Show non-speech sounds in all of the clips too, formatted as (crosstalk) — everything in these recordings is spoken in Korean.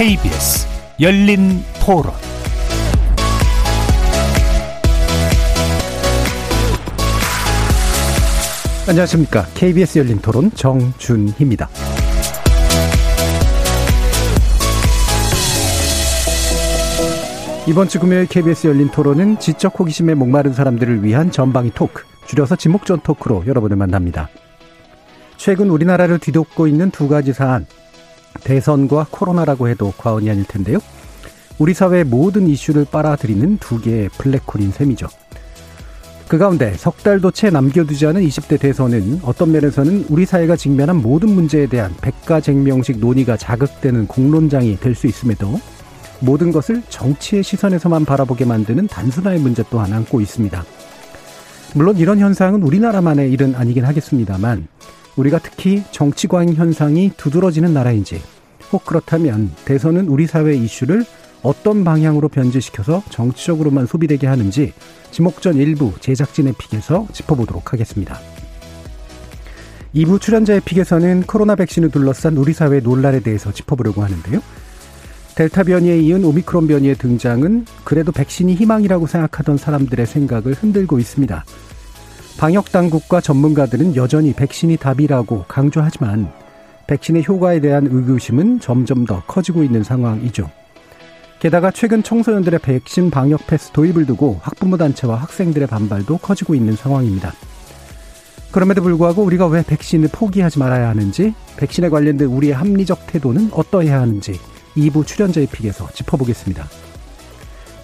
KBS 열린 토론 안녕하십니까. KBS 열린 토론 정준희입니다. 이번 주 금요일 KBS 열린 토론은 지적 호기심에 목마른 사람들을 위한 전방위 토크, 줄여서 지목전 토크로 여러분을 만납니다. 최근 우리나라를 뒤덮고 있는 두 가지 사안, 대선과 코로나라고 해도 과언이 아닐 텐데요. 우리 사회의 모든 이슈를 빨아들이는 두 개의 블랙홀인 셈이죠. 그 가운데 석 달도 채 남겨두지 않은 20대 대선은 어떤 면에서는 우리 사회가 직면한 모든 문제에 대한 백가쟁명식 논의가 자극되는 공론장이 될 수 있음에도 모든 것을 정치의 시선에서만 바라보게 만드는 단순화의 문제 또한 안고 있습니다. 물론 이런 현상은 우리나라만의 일은 아니긴 하겠습니다만 우리가 특히 정치 과잉 현상이 두드러지는 나라인지 혹 그렇다면 대선은 우리 사회 이슈를 어떤 방향으로 변질시켜서 정치적으로만 소비되게 하는지 지목전 일부 제작진의 픽에서 짚어보도록 하겠습니다. 2부 출연자의 픽에서는 코로나 백신을 둘러싼 우리 사회 논란에 대해서 짚어보려고 하는데요. 델타 변이에 이은 오미크론 변이의 등장은 그래도 백신이 희망이라고 생각하던 사람들의 생각을 흔들고 있습니다. 방역 당국과 전문가들은 여전히 백신이 답이라고 강조하지만 백신의 효과에 대한 의구심은 점점 더 커지고 있는 상황이죠. 게다가 최근 청소년들의 백신 방역 패스 도입을 두고 학부모 단체와 학생들의 반발도 커지고 있는 상황입니다. 그럼에도 불구하고 우리가 왜 백신을 포기하지 말아야 하는지, 백신에 관련된 우리의 합리적 태도는 어떠해야 하는지 2부 출연자의 픽에서 짚어보겠습니다.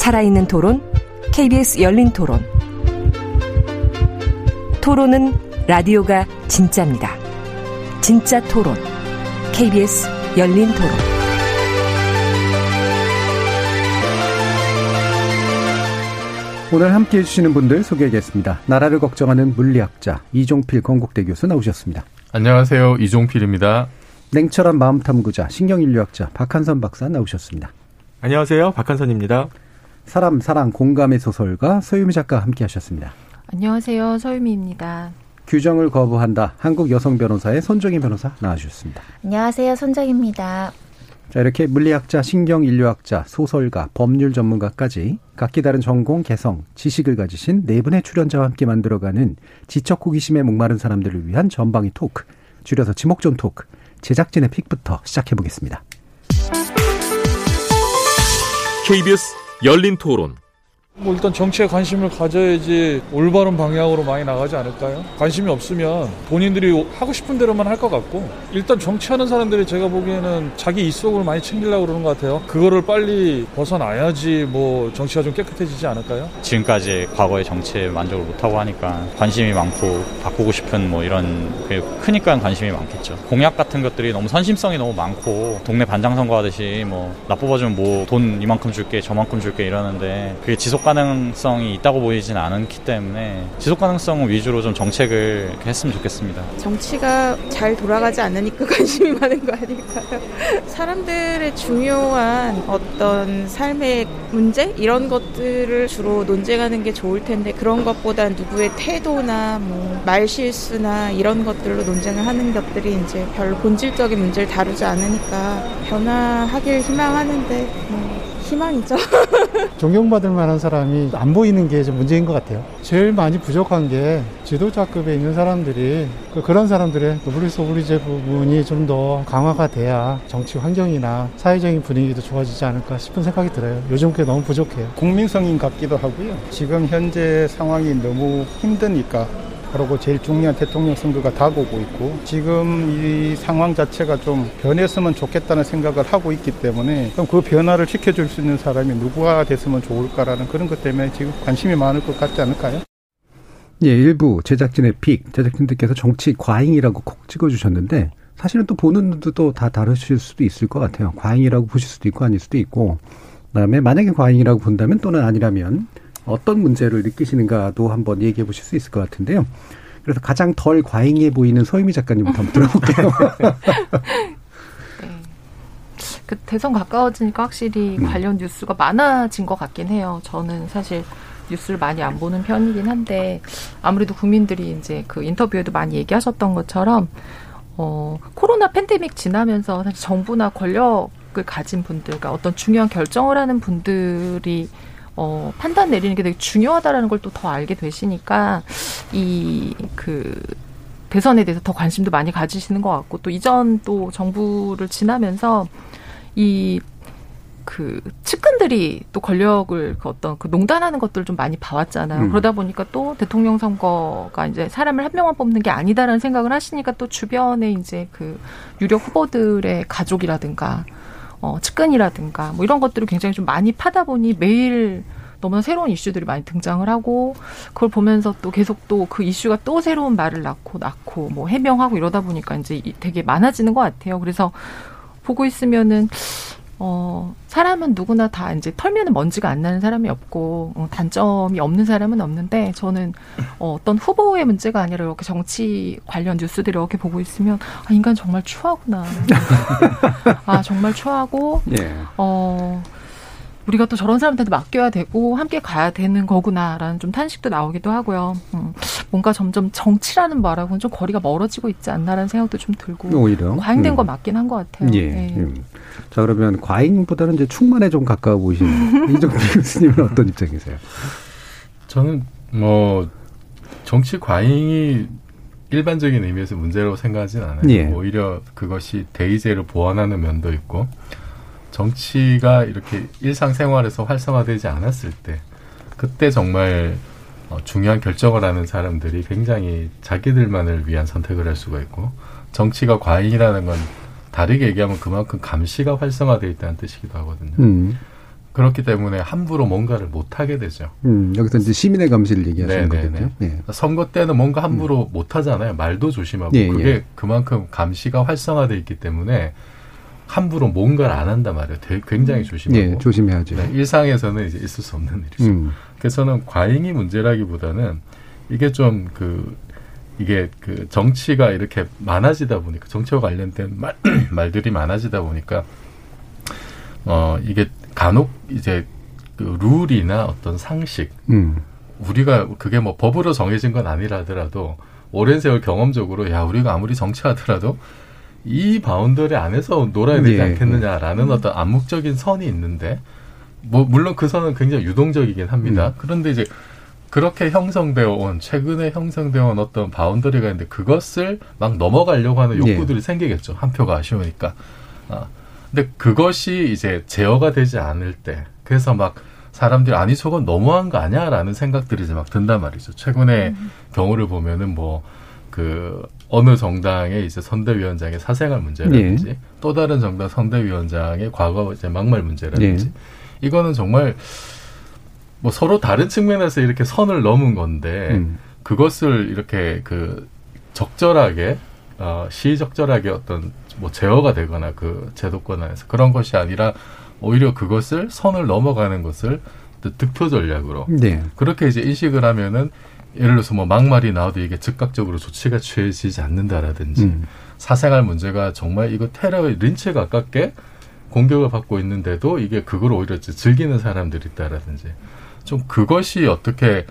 살아있는 토론, KBS 열린 토론. 토론은 라디오가 진짜입니다. 진짜 토론, KBS 열린 토론. 오늘 함께 해주시는 분들 소개하겠습니다. 나라를 걱정하는 물리학자 이종필 건국대 교수 나오셨습니다. 안녕하세요. 이종필입니다. 냉철한 마음 탐구자, 신경인류학자 박한선 박사 나오셨습니다. 안녕하세요. 박한선입니다. 사람, 사랑, 공감의 소설가 서유미 작가 함께 하셨습니다. 안녕하세요. 서유미입니다. 규정을 거부한다. 한국 여성 변호사의 손정희 변호사 나와주셨습니다. 안녕하세요. 손정희입니다. 자, 이렇게 물리학자, 신경 인류학자, 소설가, 법률 전문가까지 각기 다른 전공, 개성, 지식을 가지신 네 분의 출연자와 함께 만들어가는 지적 호기심에 목마른 사람들을 위한 전방위 토크, 줄여서 지목전 토크, 제작진의 픽부터 시작해 보겠습니다. KBS 열린 토론. 뭐 일단 정치에 관심을 가져야지 올바른 방향으로 많이 나가지 않을까요? 관심이 없으면 본인들이 하고 싶은 대로만 할 것 같고 일단 정치하는 사람들이 제가 보기에는 자기 이속을 많이 챙기려고 그러는 것 같아요. 그거를 빨리 벗어나야지 뭐 정치가 좀 깨끗해지지 않을까요? 지금까지 과거의 정치에 만족을 못하고 하니까 관심이 많고 바꾸고 싶은 뭐 이런 크니까 관심이 많겠죠. 공약 같은 것들이 너무 선심성이 너무 많고 동네 반장 선거 하듯이 뭐 나 뽑아주면 뭐 돈 이만큼 줄게 저만큼 줄게 이러는데 그게 지속 가능성이 있다고 보이진 않기 때문에 지속 가능성 위주로 좀 정책을 했으면 좋겠습니다. 정치가 잘 돌아가지 않으니까 (laughs) 관심이 많은 거 아닐까요? 사람들의 중요한 어떤 삶의 문제 이런 것들을 주로 논쟁하는 게 좋을 텐데 그런 것보다 누구의 태도나 뭐 말실수나 이런 것들로 논쟁을 하는 것들이 이제 별 본질적인 문제를 다루지 않으니까 변화하길 희망하는데 뭐 희망이죠. (laughs) 존경받을 만한 사람이 안 보이는 게 좀 문제인 것 같아요. 제일 많이 부족한 게 지도자급에 있는 사람들이 그 그런 사람들의 노블레스 오블리주 부분이 좀 더 강화가 돼야 정치 환경이나 사회적인 분위기도 좋아지지 않을까 싶은 생각이 들어요. 요즘 게 너무 부족해요. 국민성인 같기도 하고요. 지금 현재 상황이 너무 힘드니까 그리고 제일 중요한 대통령 선거가 다가오고 있고 지금 이 상황 자체가 좀 변했으면 좋겠다는 생각을 하고 있기 때문에 그럼 그 변화를 시켜줄 수 있는 사람이 누구가 됐으면 좋을까라는 그런 것 때문에 지금 관심이 많을 것 같지 않을까요? 예, 일부 제작진의 픽, 제작진들께서 정치 과잉이라고 콕 찍어주셨는데 사실은 또 보는 눈도 또 다 다르실 수도 있을 것 같아요. 과잉이라고 보실 수도 있고 아닐 수도 있고 그다음에 만약에 과잉이라고 본다면 또는 아니라면 어떤 문제를 느끼시는가도 한번 얘기해 보실 수 있을 것 같은데요. 그래서 가장 덜 과잉해 보이는 소유미 작가님부터 한번 들어볼게요. (laughs) 네. 그 대선 가까워지니까 확실히 음. 관련 뉴스가 많아진 것 같긴 해요. 저는 사실 뉴스를 많이 안 보는 편이긴 한데 아무래도 국민들이 이제 그 인터뷰에도 많이 얘기하셨던 것처럼 어 코로나 팬데믹 지나면서 사실 정부나 권력을 가진 분들, 그러니까 어떤 중요한 결정을 하는 분들이 어, 판단 내리는 게 되게 중요하다라는 걸 또 더 알게 되시니까 이 그 대선에 대해서 더 관심도 많이 가지시는 것 같고 또 이전 또 정부를 지나면서 이 그 측근들이 또 권력을 그 어떤 그 농단하는 것들을 좀 많이 봐왔잖아요. 음. 그러다 보니까 또 대통령 선거가 이제 사람을 한 명만 뽑는 게 아니다라는 생각을 하시니까 또 주변에 이제 그 유력 후보들의 가족이라든가 어, 측근이라든가 뭐 이런 것들을 굉장히 좀 많이 파다 보니 매일 너무나 새로운 이슈들이 많이 등장을 하고 그걸 보면서 또 계속 또 그 이슈가 또 새로운 말을 낳고 낳고 뭐 해명하고 이러다 보니까 이제 되게 많아지는 것 같아요. 그래서 보고 있으면은 어, 사람은 누구나 다 이제 털면은 먼지가 안 나는 사람이 없고, 어, 단점이 없는 사람은 없는데, 저는 어, 어떤 후보의 문제가 아니라 이렇게 정치 관련 뉴스들을 이렇게 보고 있으면, 아, 인간 정말 추하구나. (laughs) 아, 정말 추하고, 예. 어, 우리가 또 저런 사람들한테 맡겨야 되고 함께 가야 되는 거구나라는 좀 탄식도 나오기도 하고요. 음, 뭔가 점점 정치라는 말하고는 좀 거리가 멀어지고 있지 않나라는 생각도 좀 들고 오히려 과잉된 음. 거 맞긴 한 것 같아요. 예. 네. 음. 자 그러면 과잉보다는 이제 충만에 좀 가까워 보이시는 (laughs) 이정필 교수님은 어떤 입장이세요? 저는 뭐 정치 과잉이 일반적인 의미에서 문제라고 생각하지는 않아요. 예. 오히려 그것이 대의제를 보완하는 면도 있고 정치가 이렇게 일상생활에서 활성화되지 않았을 때 그때 정말 어, 중요한 결정을 하는 사람들이 굉장히 자기들만을 위한 선택을 할 수가 있고 정치가 과잉이라는 건 다르게 얘기하면 그만큼 감시가 활성화되어 있다는 뜻이기도 하거든요. 음. 그렇기 때문에 함부로 뭔가를 못 하게 되죠. 음, 여기서 이제 시민의 감시를 얘기하시는 네네네. 거겠죠. 네. 선거 때는 뭔가 함부로 음. 못 하잖아요. 말도 조심하고 예, 그게 예. 그만큼 감시가 활성화돼 있기 때문에 함부로 뭔가를 안 한단 말이에요. 되게 굉장히 조심하고. 예, 조심해야죠. 네, 일상에서는 이제 있을 수 없는 일이죠. 음. 그래서 는 과잉이 문제라기보다는 이게 좀 그 이게 그 정치가 이렇게 많아지다 보니까 정치와 관련된 말, (clears throat) 말들이 많아지다 보니까 어 이게 간혹 이제 그 룰이나 어떤 상식 음. 우리가 그게 뭐 법으로 정해진 건 아니라 하더라도 오랜 세월 경험적으로 야 우리가 아무리 정치하더라도 이 boundary 안에서 놀아야 되지 예. 않겠느냐라는 음. 어떤 암묵적인 선이 있는데 뭐 물론 그 선은 굉장히 유동적이긴 합니다. 음. 그런데 이제 그렇게 형성되어 온 최근에 형성되어 온 어떤 boundary가 있는데 그것을 막 넘어가려고 하는 예. 욕구들이 예. 생기겠죠. 한 표가 아쉬우니까. 아. 근데 그것이 이제 제어가 되지 않을 때 그래서 막 사람들이 아니 저건 너무한 거 아니야라는 생각들이 이제 막 든단 말이죠. 최근에 음. 경우를 보면은 뭐 그 어느 정당의 이제 선대위원장의 사생활 문제라든지 예. 또 다른 정당 선대위원장의 과거 이제 막말 문제라든지 예. 이거는 정말 뭐 서로 다른 측면에서 이렇게 선을 넘은 건데 음. 그것을 이렇게 그 적절하게 어 시적절하게 어떤 뭐 제어가 되거나 그 제도권 안에서 그런 것이 아니라 오히려 그것을 선을 넘어가는 것을 득표 전략으로 네. 그렇게 이제 인식을 하면은 예를 들어서 뭐 막말이 나와도 이게 즉각적으로 조치가 취해지지 않는다라든지 음. 사생활 문제가 정말 이거 테러의 린치에 가깝게 공격을 받고 있는데도 이게 그걸 오히려 즐기는 사람들이 있다라든지 좀 그것이 어떻게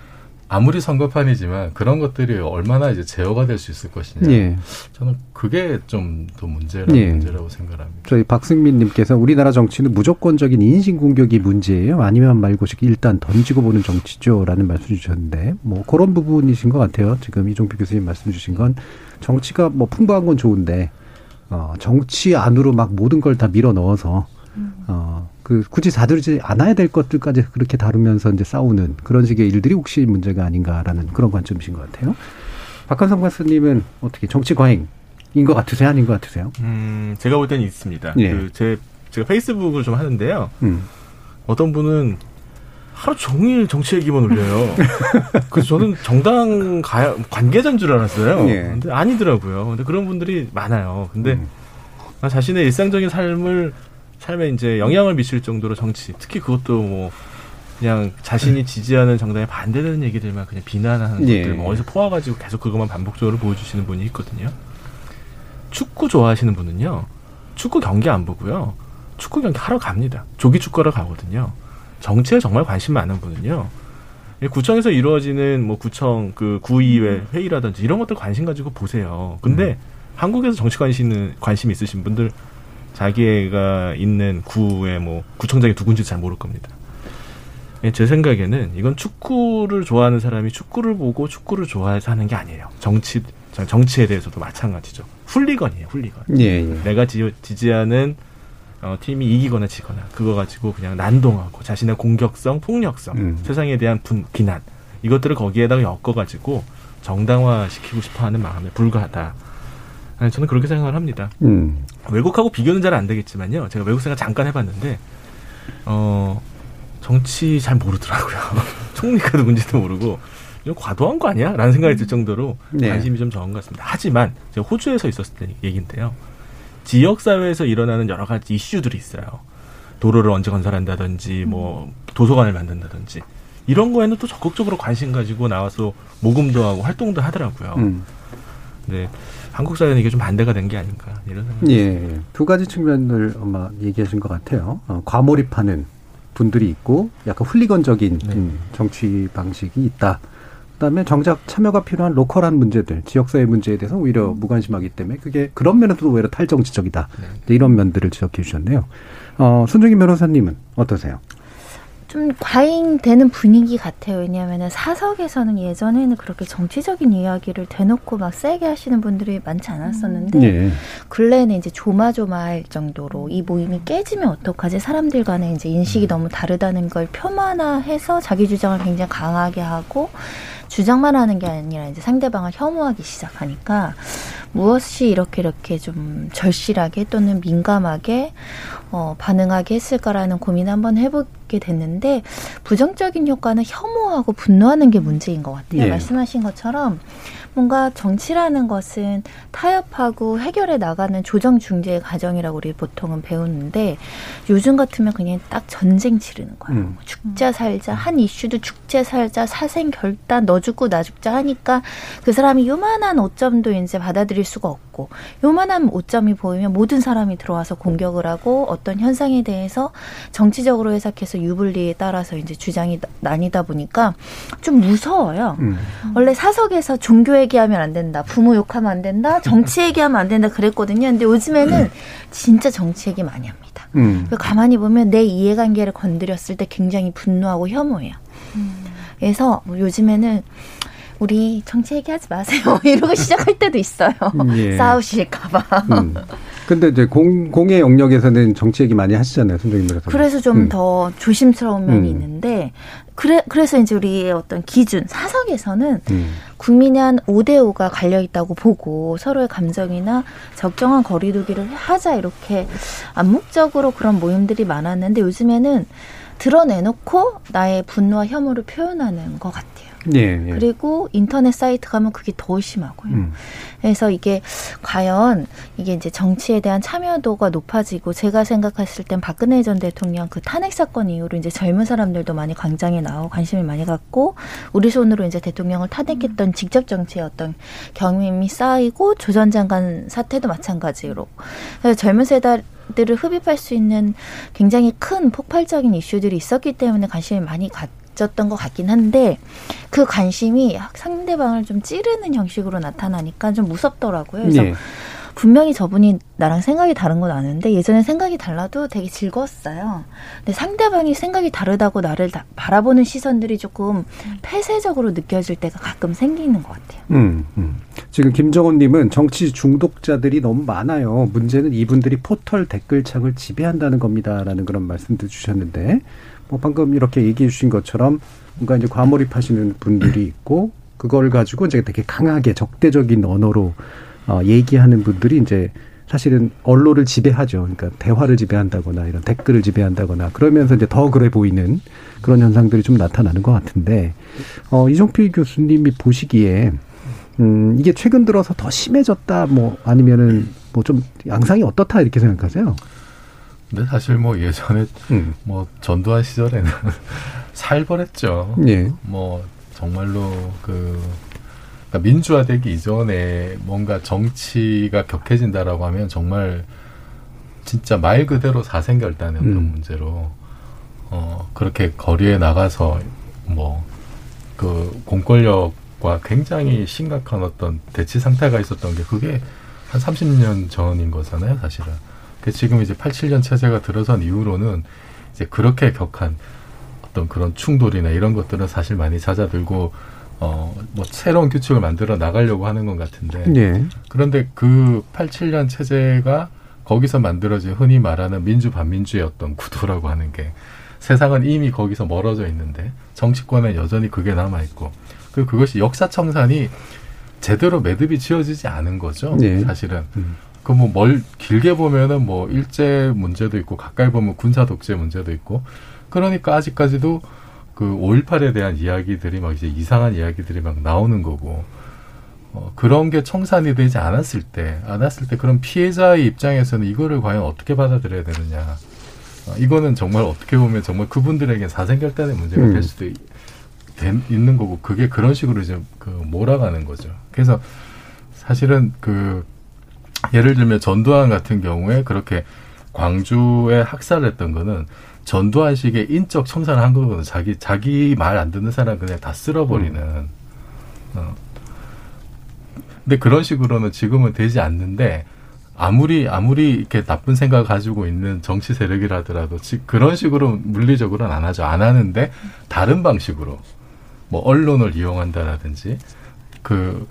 아무리 선거판이지만 그런 것들이 얼마나 이제 제어가 될 수 있을 것이냐. 예. 저는 그게 좀 더 문제라고, 예. 문제라고 생각합니다. 저희 박승민님께서 우리나라 정치는 무조건적인 인신 공격이 문제예요. 아니면 말고식 일단 던지고 보는 정치죠라는 말씀 주셨는데 뭐 그런 부분이신 것 같아요. 지금 이종필 교수님 말씀 주신 건 정치가 뭐 풍부한 건 좋은데 어, 정치 안으로 막 모든 걸 다 밀어 넣어서 어, 그 굳이 다루지 않아야 될 것들까지 그렇게 다루면서 이제 싸우는 그런 식의 일들이 혹시 문제가 아닌가라는 그런 관점이신 것 같아요. 박한성 박사님은 어떻게 정치 과잉인 것 같으세요? 아닌 것 같으세요? 음, 제가 볼 때는 있습니다. 예. 그 제, 제가 페이스북을 좀 하는데요. 음. 어떤 분은 하루 종일 정치 얘기만 올려요. (laughs) 그래서 저는 정당 가, 관계자인 줄 알았어요. 예. 근데 아니더라고요. 근데 그런 분들이 많아요. 근데 음. 자신의 일상적인 삶을 삶에 이제 영향을 미칠 정도로 정치, 특히 그것도 뭐 그냥 자신이 지지하는 정당에 반대되는 얘기들만 그냥 비난하는 예. 것들 뭐 어디서 포와가지고 계속 그것만 반복적으로 보여주시는 분이 있거든요. 축구 좋아하시는 분은요, 축구 경기 안 보고요, 축구 경기 하러 갑니다. 조기 축구하러 가거든요. 정치에 정말 관심 많은 분은요. 구청에서 이루어지는 뭐 구청 그 구의회 회의라든지 이런 것들 관심 가지고 보세요. 근데 음. 한국에서 정치 관심 관심 있으신 분들 자기가 있는 구의 뭐 구청장이 누군지 잘 모를 겁니다. 예, 제 생각에는 이건 축구를 좋아하는 사람이 축구를 보고 축구를 좋아해서 하는 게 아니에요. 정치 정치에 대해서도 마찬가지죠. 훌리건이에요, 훌리건. 예, 예. 내가 지, 지하는 어, 팀이 이기거나 지거나 그거 가지고 그냥 난동하고 자신의 공격성, 폭력성, 음. 세상에 대한 분, 비난 이것들을 거기에다가 엮어가지고 정당화시키고 싶어하는 마음에 불과하다. 아니, 저는 그렇게 생각을 합니다. 음. 외국하고 비교는 잘 안 되겠지만요. 제가 외국 생활 잠깐 해봤는데 어 정치 잘 모르더라고요. (laughs) 총리가 누군지도 모르고 좀 과도한 거 아니야? 라는 생각이 들 정도로 네. 관심이 좀 적은 것 같습니다. 하지만 제가 호주에서 있었을 때 얘기인데요. 지역 사회에서 일어나는 여러 가지 이슈들이 있어요. 도로를 언제 건설한다든지 뭐 도서관을 만든다든지 이런 거에는 또 적극적으로 관심 가지고 나와서 모금도 하고 활동도 하더라고요. 음. 네. 한국 사회는 이게 좀 반대가 된 게 아닌가 이런 생각이 예, 예. 두 가지 측면을 아마 얘기하신 것 같아요. 어, 과몰입하는 분들이 있고 약간 훌리건적인 네. 음, 정치 방식이 있다. 그다음에 정작 참여가 필요한 로컬한 문제들, 지역사회 문제에 대해서 오히려 음. 무관심하기 때문에 그게 그런 면에서도 오히려 탈정치적이다. 네. 이런 면들을 지적해 주셨네요. 어, 손정희 변호사님은 어떠세요? 좀 과잉되는 분위기 같아요. 왜냐하면 사석에서는 예전에는 그렇게 정치적인 이야기를 대놓고 막 세게 하시는 분들이 많지 않았었는데 네. 근래에는 이제 조마조마할 정도로 이 모임이 깨지면 어떡하지? 사람들 간의 이제 인식이 음. 너무 다르다는 걸 표만화해서 자기 주장을 굉장히 강하게 하고 주장만 하는 게 아니라 이제 상대방을 혐오하기 시작하니까 무엇이 이렇게 이렇게 좀 절실하게 또는 민감하게 어, 반응하게 했을까라는 고민 한번 해보게 됐는데 부정적인 효과는 혐오하고 분노하는 게 문제인 것 같아요. 예. 말씀하신 것처럼 뭔가 정치라는 것은 타협하고 해결해 나가는 조정 중재의 과정이라고 우리 보통은 배우는데 요즘 같으면 그냥 딱 전쟁 치르는 거예요. 음. 죽자 살자 한 이슈도 죽자 살자 사생 결단 너 죽고 나 죽자 하니까 그 사람이 요만한 오점도 이제 받아들일 수가 없고 요만한 오점이 보이면 모든 사람이 들어와서 공격을 하고 어떤 현상에 대해서 정치적으로 해석해서 유불리에 따라서 이제 주장이 나뉘다 보니까 좀 무서워요. 음. 원래 사석에서 종교 얘기하면 안 된다. 부모 욕하면 안 된다. 정치 얘기하면 안 된다. 그랬거든요. 근데 요즘에는 진짜 정치 얘기 많이 합니다. 음. 가만히 보면 내 이해관계를 건드렸을 때 굉장히 분노하고 혐오해요. 음. 그래서 뭐 요즘에는 우리 정치 얘기하지 마세요. (laughs) 이러고 시작할 때도 있어요. 예. 싸우실까봐. 음. 근데 이제 공, 공의 영역에서는 정치 얘기 많이 하시잖아요, 변호사. 그래서 좀더 음. 조심스러운 면이 음. 있는데, 그래, 그래서 이제 우리의 어떤 기준, 사석에서는 음. 국민의 한 5대5가 갈려있다고 보고 서로의 감정이나 적정한 거리두기를 하자, 이렇게 암묵적으로 그런 모임들이 많았는데 요즘에는 드러내놓고 나의 분노와 혐오를 표현하는 것 같아요. 예, 예. 그리고 인터넷 사이트 가면 그게 더 심하고요. 음. 그래서 이게 과연 이게 이제 정치에 대한 참여도가 높아지고 제가 생각했을 땐 박근혜 전 대통령 그 탄핵 사건 이후로 이제 젊은 사람들도 많이 광장에 나오고 관심을 많이 갖고 우리 손으로 이제 대통령을 탄핵했던 직접 정치의 어떤 경험이 쌓이고 조 전 장관 사태도 마찬가지로 그래서 젊은 세대 들을 흡입할 수 있는 굉장히 큰 폭발적인 이슈들이 있었기 때문에 관심을 많이 갖 있었던 것 같긴 한데 그 관심이 상대방을 좀 찌르는 형식으로 나타나니까 좀 무섭더라고요. 그래서 네. 분명히 저분이 나랑 생각이 다른 건 아는데 예전에 생각이 달라도 되게 즐거웠어요. 근데 상대방이 생각이 다르다고 나를 다 바라보는 시선들이 조금 폐쇄적으로 느껴질 때가 가끔 생기는 것 같아요. 음, 음. 지금 김정은님은 정치 중독자들이 너무 많아요. 문제는 이분들이 포털 댓글창을 지배한다는 겁니다라는 그런 말씀도 주셨는데 뭐 방금 이렇게 얘기해 주신 것처럼 뭔가 이제 과몰입하시는 분들이 있고 그걸 가지고 이제 되게 강하게 적대적인 언어로 어, 얘기하는 분들이 이제 사실은 언론을 지배하죠. 그러니까 대화를 지배한다거나 이런 댓글을 지배한다거나 그러면서 이제 더 그래 보이는 그런 현상들이 좀 나타나는 것 같은데 어 이종필 교수님이 보시기에 음 이게 최근 들어서 더 심해졌다 뭐 아니면은 뭐 좀 양상이 어떻다 이렇게 생각하세요? 근데 사실 뭐 예전에 음. 뭐 전두환 시절에는 (laughs) 살벌했죠. 예. 뭐 정말로 그 그러니까 민주화되기 이전에 뭔가 정치가 격해진다라고 하면 정말 진짜 말 그대로 사생결단의 음. 그런 문제로 어 그렇게 거리에 나가서 뭐 그 공권력과 굉장히 심각한 어떤 대치 상태가 있었던 게 그게 한 30년 전인 거잖아요, 사실은. 그 지금 이제 87년 체제가 들어선 이후로는 이제 그렇게 격한 어떤 그런 충돌이나 이런 것들은 사실 많이 잦아들고 어, 뭐 새로운 규칙을 만들어 나가려고 하는 것 같은데. 네. 그런데 그 87년 체제가 거기서 만들어진 흔히 말하는 민주 반민주의 어떤 구도라고 하는 게 세상은 이미 거기서 멀어져 있는데 정치권에 여전히 그게 남아 있고 그 그것이 역사 청산이 제대로 매듭이 지어지지 않은 거죠. 네. 사실은. 음. 그뭐 멀 길게 보면은 뭐 일제 문제도 있고 가까이 보면 군사 독재 문제도 있고 그러니까 아직까지도 그 5.18에 대한 이야기들이 막 이제 이상한 이야기들이 막 나오는 거고, 어, 그런 게 청산이 되지 않았을 때, 않았을 때 그런 피해자의 입장에서는 이거를 과연 어떻게 받아들여야 되느냐. 어, 이거는 정말 어떻게 보면 정말 그분들에게 사생결단의 문제가 음. 될 수도 있, 있는 거고, 그게 그런 식으로 이제 그 몰아가는 거죠. 그래서 사실은 그, 예를 들면 전두환 같은 경우에 그렇게 광주에 학살을 했던 거는 전두환식의 인적 청산을 한 거거든. 자기 자기 말 안 듣는 사람 그냥 다 쓸어버리는. 음. 어. 근데 그런 식으로는 지금은 되지 않는데 아무리 아무리 이렇게 나쁜 생각 가지고 있는 정치 세력이라더라도 지, 그런 식으로 물리적으로는 안 하죠. 안 하는데 다른 방식으로 뭐 언론을 이용한다라든지 그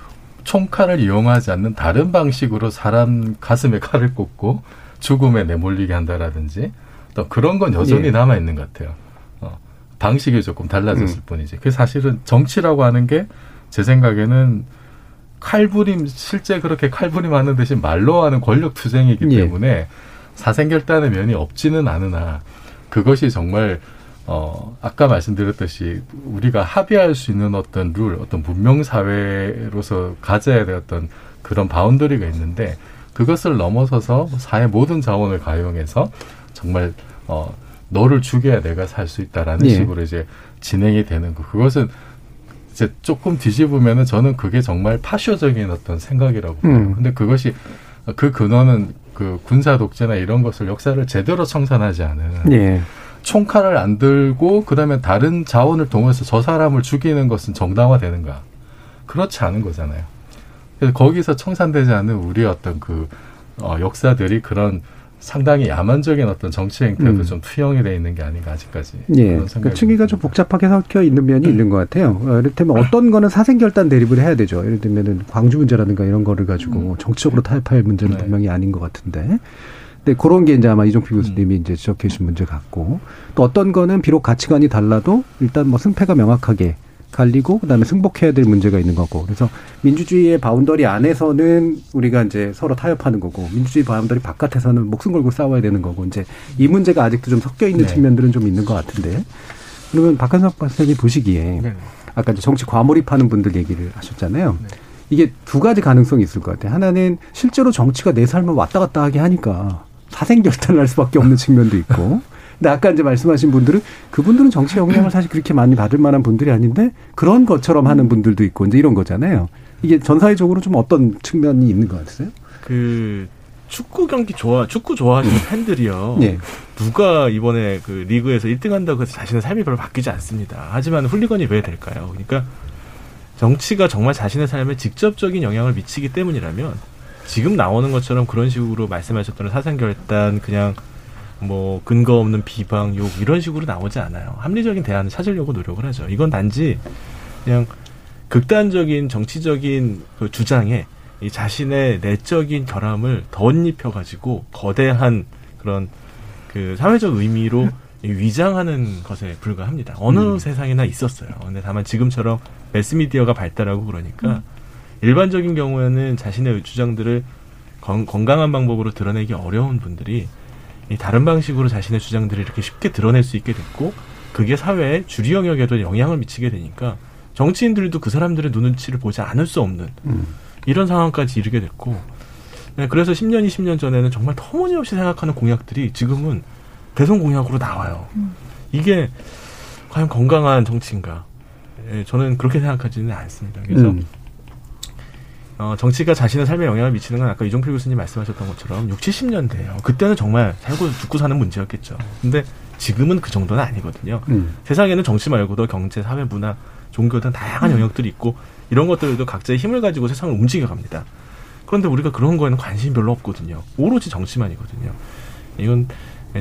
총칼을 이용하지 않는 다른 방식으로 사람 가슴에 칼을 꽂고 죽음에 내몰리게 한다라든지 또 그런 건 여전히 예. 남아 있는 것 같아요. 어, 방식이 조금 달라졌을 음. 뿐이지. 그 사실은 정치라고 하는 게 제 생각에는 칼부림 실제 그렇게 칼부림하는 대신 말로 하는 권력 투쟁이기 예. 때문에 사생결단의 면이 없지는 않으나 그것이 정말 어 아까 말씀드렸듯이 우리가 합의할 수 있는 어떤 룰, 어떤 문명 사회로서 가져야 될 어떤 그런 바운더리가 있는데 그것을 넘어서서 사회 모든 자원을 가용해서 정말 어 너를 죽여야 내가 살 수 있다라는 예. 식으로 이제 진행이 되는 거. 그것은 이제 조금 뒤집으면은 저는 그게 정말 파쇼적인 어떤 생각이라고 봐요. 음. 근데 그것이 그 근원은 그 군사 독재나 이런 것을 역사를 제대로 청산하지 않은 예. 총칼을 안 들고 그다음에 다른 자원을 동원해서 저 사람을 죽이는 것은 정당화되는가? 그렇지 않은 거잖아요. 그래서 거기서 청산되지 않은 우리 어떤 그 어, 역사들이 그런 상당히 야만적인 어떤 정치 행태도 음. 좀 투영이 돼 있는 게 아닌가 아직까지. 예. 그러니까 층위가 좀 복잡하게 섞여 있는 면이 음. 있는 것 같아요. 어, 이를테면 어떤 거는 사생결단 대립을 해야 되죠. 예를 들면은 광주 문제라든가 이런 거를 가지고 음. 정치적으로 타협할 문제는 네. 분명히 아닌 것 같은데. 근데 그런 게 이제 아마 이종필 교수님이 음. 이제 지적해 주신 문제 같고 또 어떤 거는 비록 가치관이 달라도 일단 뭐 승패가 명확하게 갈리고 그다음에 승복해야 될 문제가 있는 거고 그래서 민주주의의 boundary 안에서는 우리가 이제 서로 타협하는 거고 민주주의 boundary 바깥에서는 목숨 걸고 싸워야 되는 거고 이제 이 문제가 아직도 좀 섞여 있는 네. 측면들은 좀 있는 것 같은데 그러면 박한석 박사님이 보시기에 네. 아까 이제 정치 과몰입하는 분들 얘기를 하셨잖아요. 네. 이게 두 가지 가능성이 있을 것 같아요. 하나는 실제로 정치가 내 삶을 왔다 갔다 하게 하니까 사생결단을 할 수밖에 없는 측면도 있고 근데 아까 이제 말씀하신 분들은 그분들은 정치 영향을 사실 그렇게 많이 받을 만한 분들이 아닌데 그런 것처럼 하는 분들도 있고 이제 이런 거잖아요. 이게 전 사회적으로 좀 어떤 측면이 있는 것 같으세요? 그 축구 경기 좋아 축구 좋아하시는 음. 팬들이요. 네. 누가 이번에 그 리그에서 1등 한다고 해서 자신의 삶이 별로 바뀌지 않습니다. 하지만 훌리건이 왜 될까요? 그러니까 정치가 정말 자신의 삶에 직접적인 영향을 미치기 때문이라면 지금 나오는 것처럼 그런 식으로 말씀하셨던 사상결단 그냥 뭐 근거 없는 비방, 욕 이런 식으로 나오지 않아요. 합리적인 대안을 찾으려고 노력을 하죠. 이건 단지 그냥 극단적인 정치적인 그 주장에 이 자신의 내적인 결함을 덧입혀 가지고 거대한 그런 그 사회적 의미로 위장하는 것에 불과합니다. 어느 음. 세상에나 있었어요. 근데 다만 지금처럼 매스미디어가 발달하고 그러니까 음. 일반적인 경우에는 자신의 주장들을 건, 건강한 방법으로 드러내기 어려운 분들이 이 다른 방식으로 자신의 주장들을 이렇게 쉽게 드러낼 수 있게 됐고 그게 사회의 주류 영역에도 영향을 미치게 되니까 정치인들도 그 사람들의 눈치를 보지 않을 수 없는 음. 이런 상황까지 이르게 됐고 네, 그래서 10년, 20년 전에는 정말 터무니없이 생각하는 공약들이 지금은 대선 공약으로 나와요. 음. 이게 과연 건강한 정치인가? 예, 저는 그렇게 생각하지는 않습니다. 그래서 음. 어, 정치가 자신의 삶에 영향을 미치는 건 아까 이종필 교수님 말씀하셨던 것처럼 6, 70년대예요. 그때는 정말 살고 죽고 사는 문제였겠죠. 근데 지금은 그 정도는 아니거든요. 음. 세상에는 정치 말고도 경제, 사회, 문화, 종교 등 다양한 음. 영역들이 있고 이런 것들도 각자의 힘을 가지고 세상을 움직여갑니다. 그런데 우리가 그런 거에는 관심이 별로 없거든요. 오로지 정치만이거든요. 이건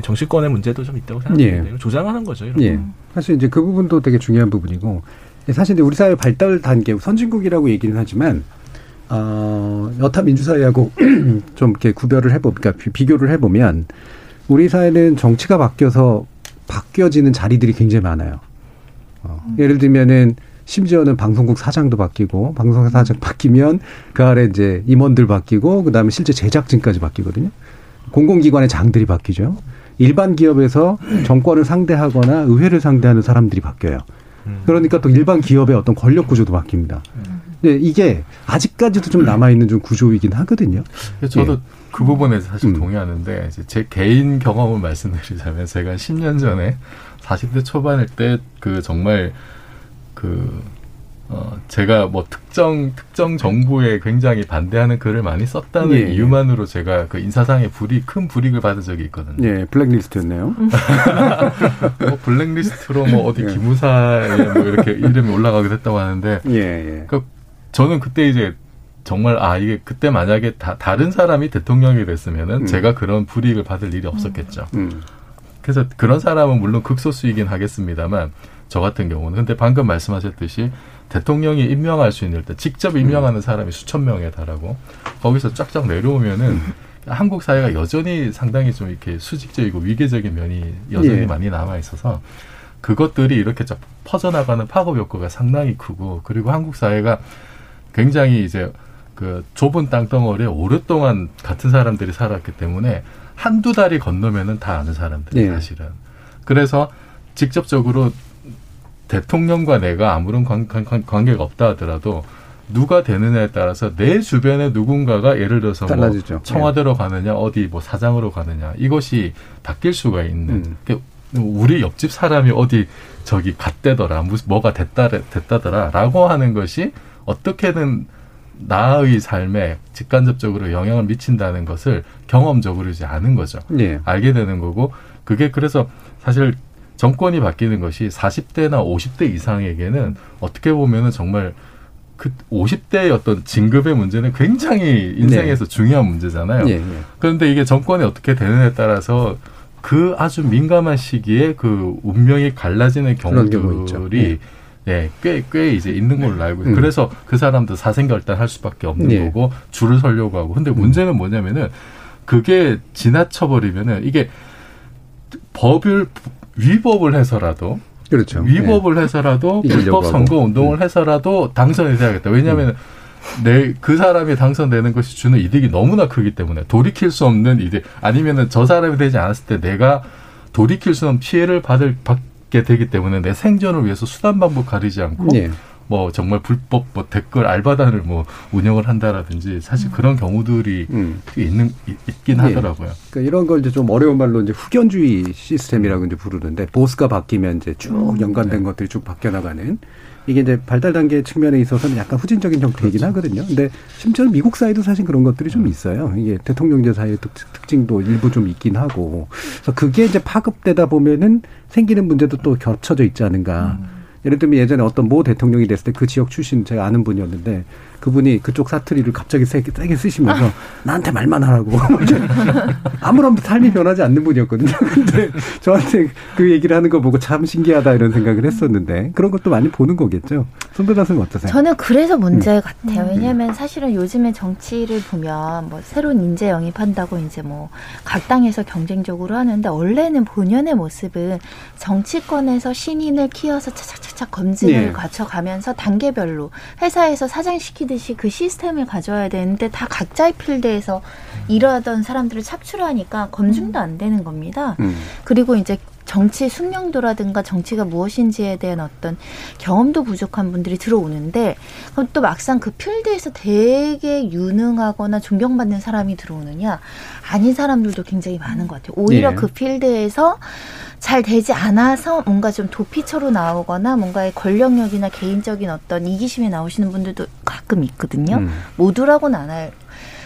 정치권의 문제도 좀 있다고 생각합니다. 예. 조장하는 거죠. 이런 예. 사실 이제 그 부분도 되게 중요한 부분이고 사실 이제 우리 사회 발달 단계 선진국이라고 얘기는 하지만 어, 여타 민주사회하고 (clears throat) 좀 이렇게 구별을 해보, 그러니까 비교를 해보면 우리 사회는 정치가 바뀌어서 바뀌어지는 자리들이 굉장히 많아요. 어, 음. 예를 들면은 심지어는 방송국 사장도 바뀌고 방송사 사장 바뀌면 그 아래 이제 임원들 바뀌고 그다음에 실제 제작진까지 바뀌거든요. 공공기관의 장들이 바뀌죠. 일반 기업에서 정권을 상대하거나 의회를 상대하는 사람들이 바뀌어요. 음. 그러니까 또 일반 기업의 어떤 권력 구조도 바뀝니다. 음. 네, 이게 아직까지도 좀 남아 있는 좀 구조이긴 하거든요. 저도 예. 그 부분에서 사실 음. 동의하는데 이제 제 개인 경험을 말씀드리자면 제가 10년 전에 40대 초반일 때 그 정말 그 어, 제가 뭐 특정, 특정 정부에 굉장히 반대하는 글을 많이 썼다는 예. 이유만으로 제가 그 인사상의 불이, 큰 불이익을 받은 적이 있거든요. 예, 블랙리스트였네요. (laughs) 뭐 블랙리스트로 뭐 어디 예. 기무사에 뭐 이렇게 이름이 올라가기도 했다고 하는데. 예, 예. 그 저는 그때 이제 정말 아 이게 그때 만약에 다, 다른 사람이 대통령이 됐으면은 음. 제가 그런 불이익을 받을 일이 없었겠죠. 음. 그래서 그런 사람은 물론 극소수이긴 하겠습니다만 저 같은 경우는 근데 방금 말씀하셨듯이 대통령이 임명할 수 있는 때 직접 임명하는 사람이 수천 명에 달하고 거기서 쫙쫙 내려오면은 한국 사회가 여전히 상당히 좀 이렇게 수직적이고 위계적인 면이 여전히 예. 많이 남아 있어서 그것들이 이렇게 쫙 퍼져나가는 파급 효과가 상당히 크고 그리고 한국 사회가 굉장히 이제 그 좁은 땅덩어리에 오랫동안 같은 사람들이 살았기 때문에 한두 달이 건너면은 다 아는 사람들이 예. 사실은 그래서 직접적으로 대통령과 내가 아무런 관, 관, 관계가 없다 하더라도 누가 되느냐에 따라서 내 주변에 누군가가 예를 들어서 뭐 청와대로 가느냐 어디 뭐 사장으로 가느냐 이것이 바뀔 수가 있는 음. 그러니까 우리 옆집 사람이 어디 저기 갔대더라 무슨 뭐가 됐다 됐다더라라고 하는 것이 어떻게든 나의 삶에 직간접적으로 영향을 미친다는 것을 경험적으로 이제 아는 거죠. 네. 알게 되는 거고 그게 그래서 사실 정권이 바뀌는 것이 40대나 50대 이상에게는 어떻게 보면은 정말 그 50대의 어떤 진급의 문제는 굉장히 인생에서 네. 중요한 문제잖아요. 네, 네. 그런데 이게 정권이 어떻게 되느냐에 따라서 그 아주 민감한 시기에 그 운명이 갈라지는 경우들이 네, 꽤, 꽤 이제 있는 걸로 알고 있어요. 음. 그래서 그 사람도 사생결단 할 수밖에 없는 네. 거고 줄을 서려고 하고. 근데 문제는 뭐냐면은 그게 지나쳐버리면은 이게 법을 위법을 해서라도 그렇죠. 위법을 네. 해서라도 불법 선거 운동을 네. 해서라도 당선이 돼야겠다. 왜냐하면 음. 내그 사람이 당선되는 것이 주는 이득이 너무나 크기 때문에 돌이킬 수 없는 이득 아니면은 저 사람이 되지 않았을 때 내가 돌이킬 수 없는 피해를 받을 받 게 되기 때문에 내 생존을 위해서 수단 방법 가리지 않고 네. 뭐 정말 불법 뭐 댓글 알바단을 뭐 운영을 한다라든지 사실 그런 경우들이 음. 있는 있긴 네. 하더라고요. 그러니까 이런 걸 이제 좀 어려운 말로 이제 후견주의 시스템이라고 이제 부르는데 보스가 바뀌면 이제 쭉 음. 연관된 네. 것들이 쭉 바뀌어 나가는 이게 이제 발달 단계 측면에 있어서는 약간 후진적인 형태이긴 그렇죠. 하거든요. 근데 심지어 미국 사회도 사실 그런 것들이 좀 음. 있어요. 이게 대통령제 사회의 특, 특징도 일부 좀 있긴 하고. 그래서 그게 이제 파급되다 보면은 생기는 문제도 또 겹쳐져 있지 않은가. 음. 예를 들면 예전에 어떤 모 대통령이 됐을 때 그 지역 출신 제가 아는 분이었는데 그분이 그쪽 사투리를 갑자기 세게, 세게 쓰시면서 나한테 말만 하라고 (laughs) 아무런 삶이 변하지 않는 분이었거든요. (laughs) 근데 저한테 그 얘기를 하는 거 보고 참 신기하다 이런 생각을 했었는데 그런 것도 많이 보는 거겠죠. 손배다 선생님 어떠세요? 저는 그래서 문제 음. 같아요. 음. 왜냐하면 사실은 요즘에 정치를 보면 뭐 새로운 인재 영입한다고 이제 뭐 각 당에서 경쟁적으로 하는데 원래는 본연의 모습은 정치권에서 신인을 키워서 차차차 집착 검증을 네. 거쳐가면서 단계별로 회사에서 사장 시키 듯이 그 시스템을 가져와야 되는데 다 각자의 필드에서 일하던 사람들을 착출하니까 검증도 안 되는 겁니다. 음. 그리고 이제 정치 숙명도라든가 정치가 무엇인지에 대한 어떤 경험도 부족한 분들이 들어오는데 그럼 또 막상 그 필드에서 되게 유능하거나 존경받는 사람이 들어오느냐 아닌 사람들도 굉장히 많은 것 같아요. 오히려 네. 그 필드에서 잘 되지 않아서 뭔가 좀 도피처로 나오거나 뭔가의 권력력이나 개인적인 어떤 이기심에 나오시는 분들도 가끔 있거든요. 음. 모두라고는 안 할.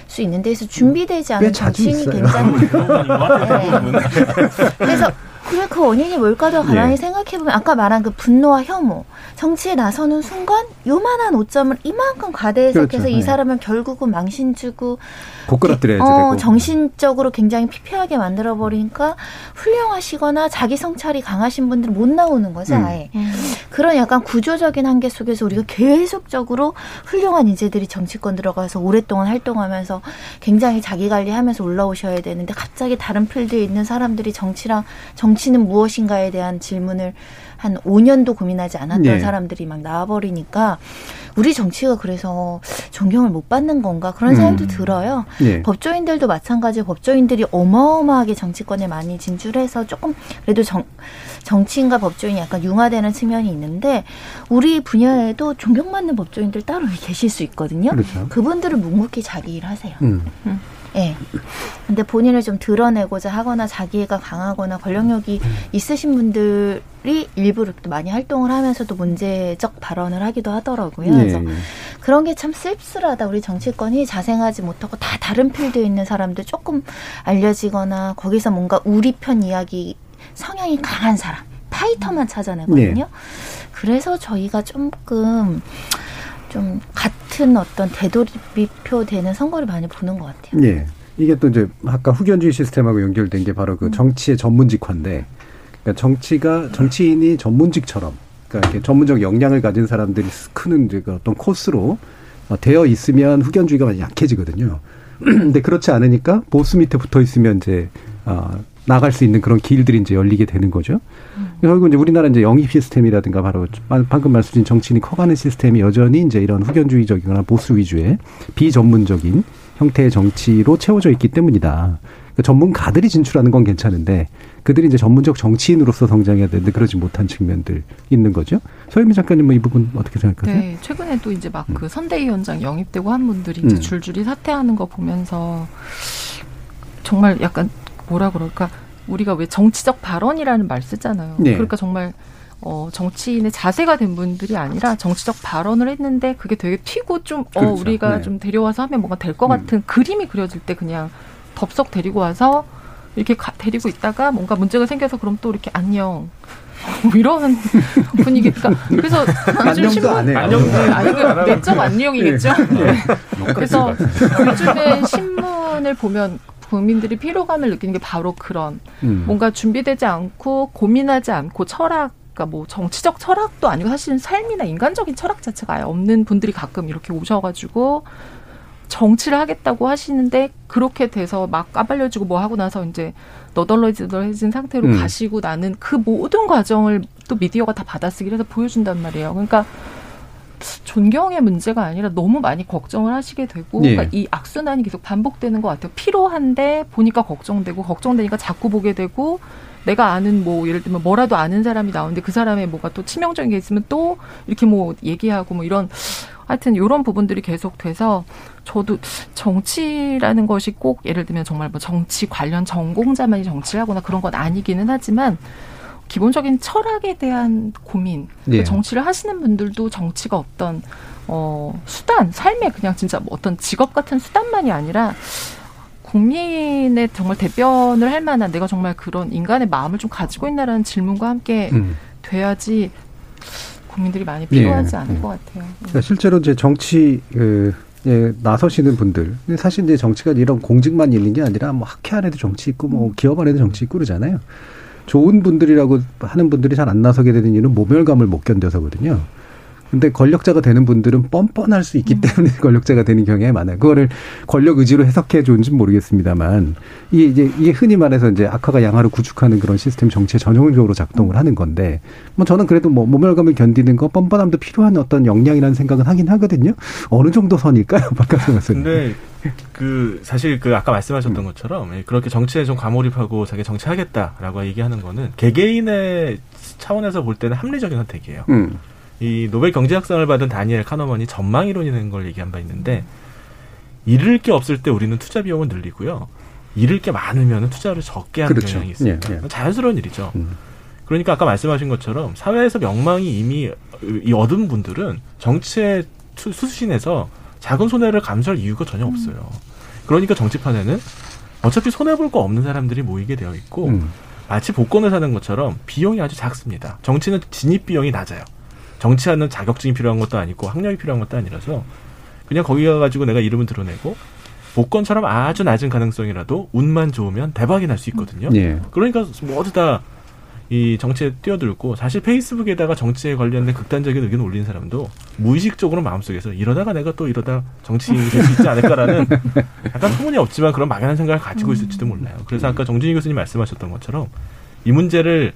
수 있는데 그래서 준비되지 않은 정신이 굉장히 (laughs) 네. 그래서 그래 그 원인이 뭘까도 가만히 예. 생각해보면 아까 말한 그 분노와 혐오 정치에 나서는 순간 요만한 오점을 이만큼 과대 해석해서 그렇죠. 이 네. 사람을 결국은 망신 주고 고꾸라뜨려야지 어, 되고. 정신적으로 굉장히 피폐하게 만들어 버리니까 훌륭하시거나 자기 성찰이 강하신 분들은 못 나오는 거죠 음. 아예 음. 그런 약간 구조적인 한계 속에서 우리가 계속적으로 훌륭한 인재들이 정치권 들어가서 오랫동안 활동하면서 굉장히 자기 관리하면서 올라오셔야 되는데 갑자기 다른 필드에 있는 사람들이 정치랑 정 치는 무엇인가에 대한 질문을 한 5년도 고민하지 않았던 네. 사람들이 막 나와버리니까 우리 정치가 그래서 존경을 못 받는 건가 그런 생각도 음. 들어요. 네. 법조인들도 마찬가지 법조인들이 어마어마하게 정치권에 많이 진출해서 조금 그래도 정, 정치인과 법조인이 약간 융화되는 측면이 있는데 우리 분야에도 존경받는 법조인들 따로 (laughs) 계실 수 있거든요. 그렇죠. 그분들은 묵묵히 자기 일 하세요. 음. 음. 예. 네. 근데 본인을 좀 드러내고자 하거나 자기가 강하거나 권력력이 있으신 분들이 일부러 또 많이 활동을 하면서도 문제적 발언을 하기도 하더라고요. 네. 그래서 그런 게 참 씁쓸하다. 우리 정치권이 자생하지 못하고 다 다른 필드에 있는 사람들 조금 알려지거나 거기서 뭔가 우리 편 이야기 성향이 강한 사람, 파이터만 찾아내거든요. 네. 그래서 저희가 조금 좀 같은 어떤 되돌이표 되는 선거를 많이 보는 것 같아요. 네. 이게 또 이제 아까 후견주의 시스템하고 연결된 게 바로 그 음. 정치의 전문직화인데, 그러니까 정치가 정치인이 전문직처럼, 그러니까 이렇게 전문적 역량을 가진 사람들이 크는 이제 그 어떤 코스로 어, 되어 있으면 후견주의가 많이 약해지거든요. (clears throat) 근데 그렇지 않으니까 보스 밑에 붙어 있으면 이제 어, 나갈 수 있는 그런 길들이 이제 열리게 되는 거죠. 음. 결국 이제 우리나라 이제 영입 시스템이라든가 바로 방금 말씀드린 정치인이 커가는 시스템이 여전히 이제 이런 후견주의적이거나 보수 위주의 비전문적인 형태의 정치로 채워져 있기 때문이다. 그러니까 전문가들이 진출하는 건 괜찮은데 그들이 이제 전문적 정치인으로서 성장해야 되는데 그러지 못한 측면들 있는 거죠. 서유미 작가님 뭐 이 부분 어떻게 생각하세요? 네, 최근에 또 이제 막그 음. 선대위원장 영입되고 한 분들이 이제 음. 줄줄이 사퇴하는 거 보면서 정말 약간 뭐라 그럴까 우리가 왜 정치적 발언이라는 말 쓰잖아요. 네. 그러니까 정말 어, 정치인의 자세가 된 분들이 아니라 정치적 발언을 했는데 그게 되게 튀고 좀, 어, 그렇죠. 어, 우리가 네. 좀 데려와서 하면 뭔가 될것 음. 같은 음. 그림이 그려질 때 그냥 덥석 데리고 와서 이렇게 가, 데리고 있다가 뭔가 문제가 생겨서 그럼 또 이렇게 안녕. (laughs) 뭐 이런 (laughs) 분위기가 그래서 요즘 신문 안녕 아니 그 내적 안녕이겠죠. 네. 네. 그래서 요즘에 신문을 보면 국민들이 피로감을 느끼는 게 바로 그런 음. 뭔가 준비되지 않고 고민하지 않고 철학 그러니까 뭐 정치적 철학도 아니고 사실은 삶이나 인간적인 철학 자체가 아예 없는 분들이 가끔 이렇게 오셔가지고 정치를 하겠다고 하시는데 그렇게 돼서 막 까발려주고 뭐 하고 나서 이제 너덜너덜해진 상태로 음. 가시고 나는 그 모든 과정을 또 미디어가 다 받아쓰기를 해서 보여준단 말이에요. 그러니까 존경의 문제가 아니라 너무 많이 걱정을 하시게 되고 예. 그러니까 이 악순환이 계속 반복되는 것 같아요. 필요한데 보니까 걱정되고 걱정되니까 자꾸 보게 되고 내가 아는 뭐 예를 들면 뭐라도 아는 사람이 나오는데 그 사람의 뭐가 또 치명적인 게 있으면 또 이렇게 뭐 얘기하고 뭐 이런 하여튼 이런 부분들이 계속 돼서 저도 정치라는 것이 꼭 예를 들면 정말 뭐 정치 관련 전공자만이 정치를 하거나 그런 건 아니기는 하지만 기본적인 철학에 대한 고민, 네. 정치를 하시는 분들도 정치가 어떤 어 수단, 삶의 그냥 진짜 뭐 어떤 직업 같은 수단만이 아니라 국민의 정말 대변을 할 만한 내가 정말 그런 인간의 마음을 좀 가지고 있나라는 질문과 함께 음. 돼야지 국민들이 많이 필요하지 네. 않을 음. 것 같아요. 그러니까 실제로 이제 정치 그 예, 나서시는 분들. 사실 이제 정치가 이런 공직만 있는 게 아니라 뭐 학회 안에도 정치 있고 뭐 음. 기업 안에도 정치 있고 그러잖아요. 좋은 분들이라고 하는 분들이 잘 안 나서게 되는 이유는 모멸감을 못 견뎌서거든요. 근데 권력자가 되는 분들은 뻔뻔할 수 있기 음. 때문에 (laughs) 권력자가 되는 경향이 많아요. 그거를 권력 의지로 해석해 좋은지는 모르겠습니다만 이게 이제 이게 흔히 말해서 이제 악화가 양화를 구축하는 그런 시스템 정치에 전형적으로 작동을 하는 건데 뭐 저는 그래도 뭐 모멸감을 견디는 거 뻔뻔함도 필요한 어떤 역량이라는 생각은 하긴 하거든요. 어느 정도 선일까요, (laughs) 박가수 교수님? 근데 그 사실 그 아까 말씀하셨던 음. 것처럼 그렇게 정치에 좀 과몰입하고 자기 정치하겠다라고 얘기하는 거는 개개인의 차원에서 볼 때는 합리적인 선택이에요. 음. 이 노벨 경제학상을 받은 다니엘 카너먼이 전망 이론이라는 걸 얘기한 바 있는데 잃을 게 없을 때 우리는 투자 비용을 늘리고요. 잃을 게 많으면 투자를 적게 하는 그렇죠. 경향이 있습니다. 예, 예. 자연스러운 일이죠. 음. 그러니까 아까 말씀하신 것처럼 사회에서 명망이 이미 이 얻은 분들은 정치의 수신에서 작은 손해를 감수할 이유가 전혀 음. 없어요. 그러니까 정치판에는 어차피 손해 볼 거 없는 사람들이 모이게 되어 있고 음. 마치 복권을 사는 것처럼 비용이 아주 작습니다. 정치는 진입 비용이 낮아요. 정치하는 자격증이 필요한 것도 아니고 학력이 필요한 것도 아니라서 그냥 거기 가가지고 내가 이름을 드러내고 복권처럼 아주 낮은 가능성이라도 운만 좋으면 대박이 날 수 있거든요. 예. 그러니까 모두 다 이 정치에 뛰어들고 사실 페이스북에다가 정치에 관련된 극단적인 의견을 올리는 사람도 무의식적으로 마음속에서 이러다가 내가 또 이러다 정치인이 될 수 있지 않을까라는 (laughs) 약간 소문이 없지만 그런 막연한 생각을 가지고 있을지도 몰라요. 그래서 아까 정준희 교수님 말씀하셨던 것처럼 이 문제를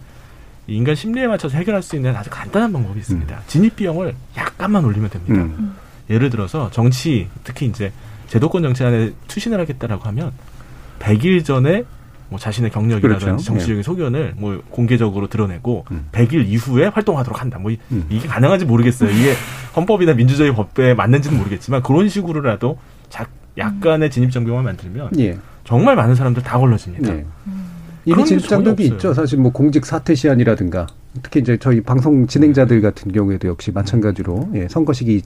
인간 심리에 맞춰서 해결할 수 있는 아주 간단한 방법이 있습니다. 음. 진입 비용을 약간만 올리면 됩니다. 음. 예를 들어서 정치 특히 이제 제도권 정치안에 추신을 하겠다라고 하면 100일 전에 뭐 자신의 경력이라든지 그렇죠. 정치적인 예. 소견을 뭐 공개적으로 드러내고 음. 100일 이후에 활동하도록 한다. 뭐 음. 이게 가능한지 모르겠어요. 이게 (laughs) 헌법이나 민주주의 법에 맞는지는 모르겠지만 그런 식으로라도 작, 약간의 진입 장벽만 만들면 예. 정말 많은 사람들 다 걸러집니다. 예. 음. 이미 진입 장벽이 있죠. 사실 뭐 공직 사퇴 시한이라든가 특히 이제 저희 방송 진행자들 같은 경우에도 역시 마찬가지로 예, 선거 시기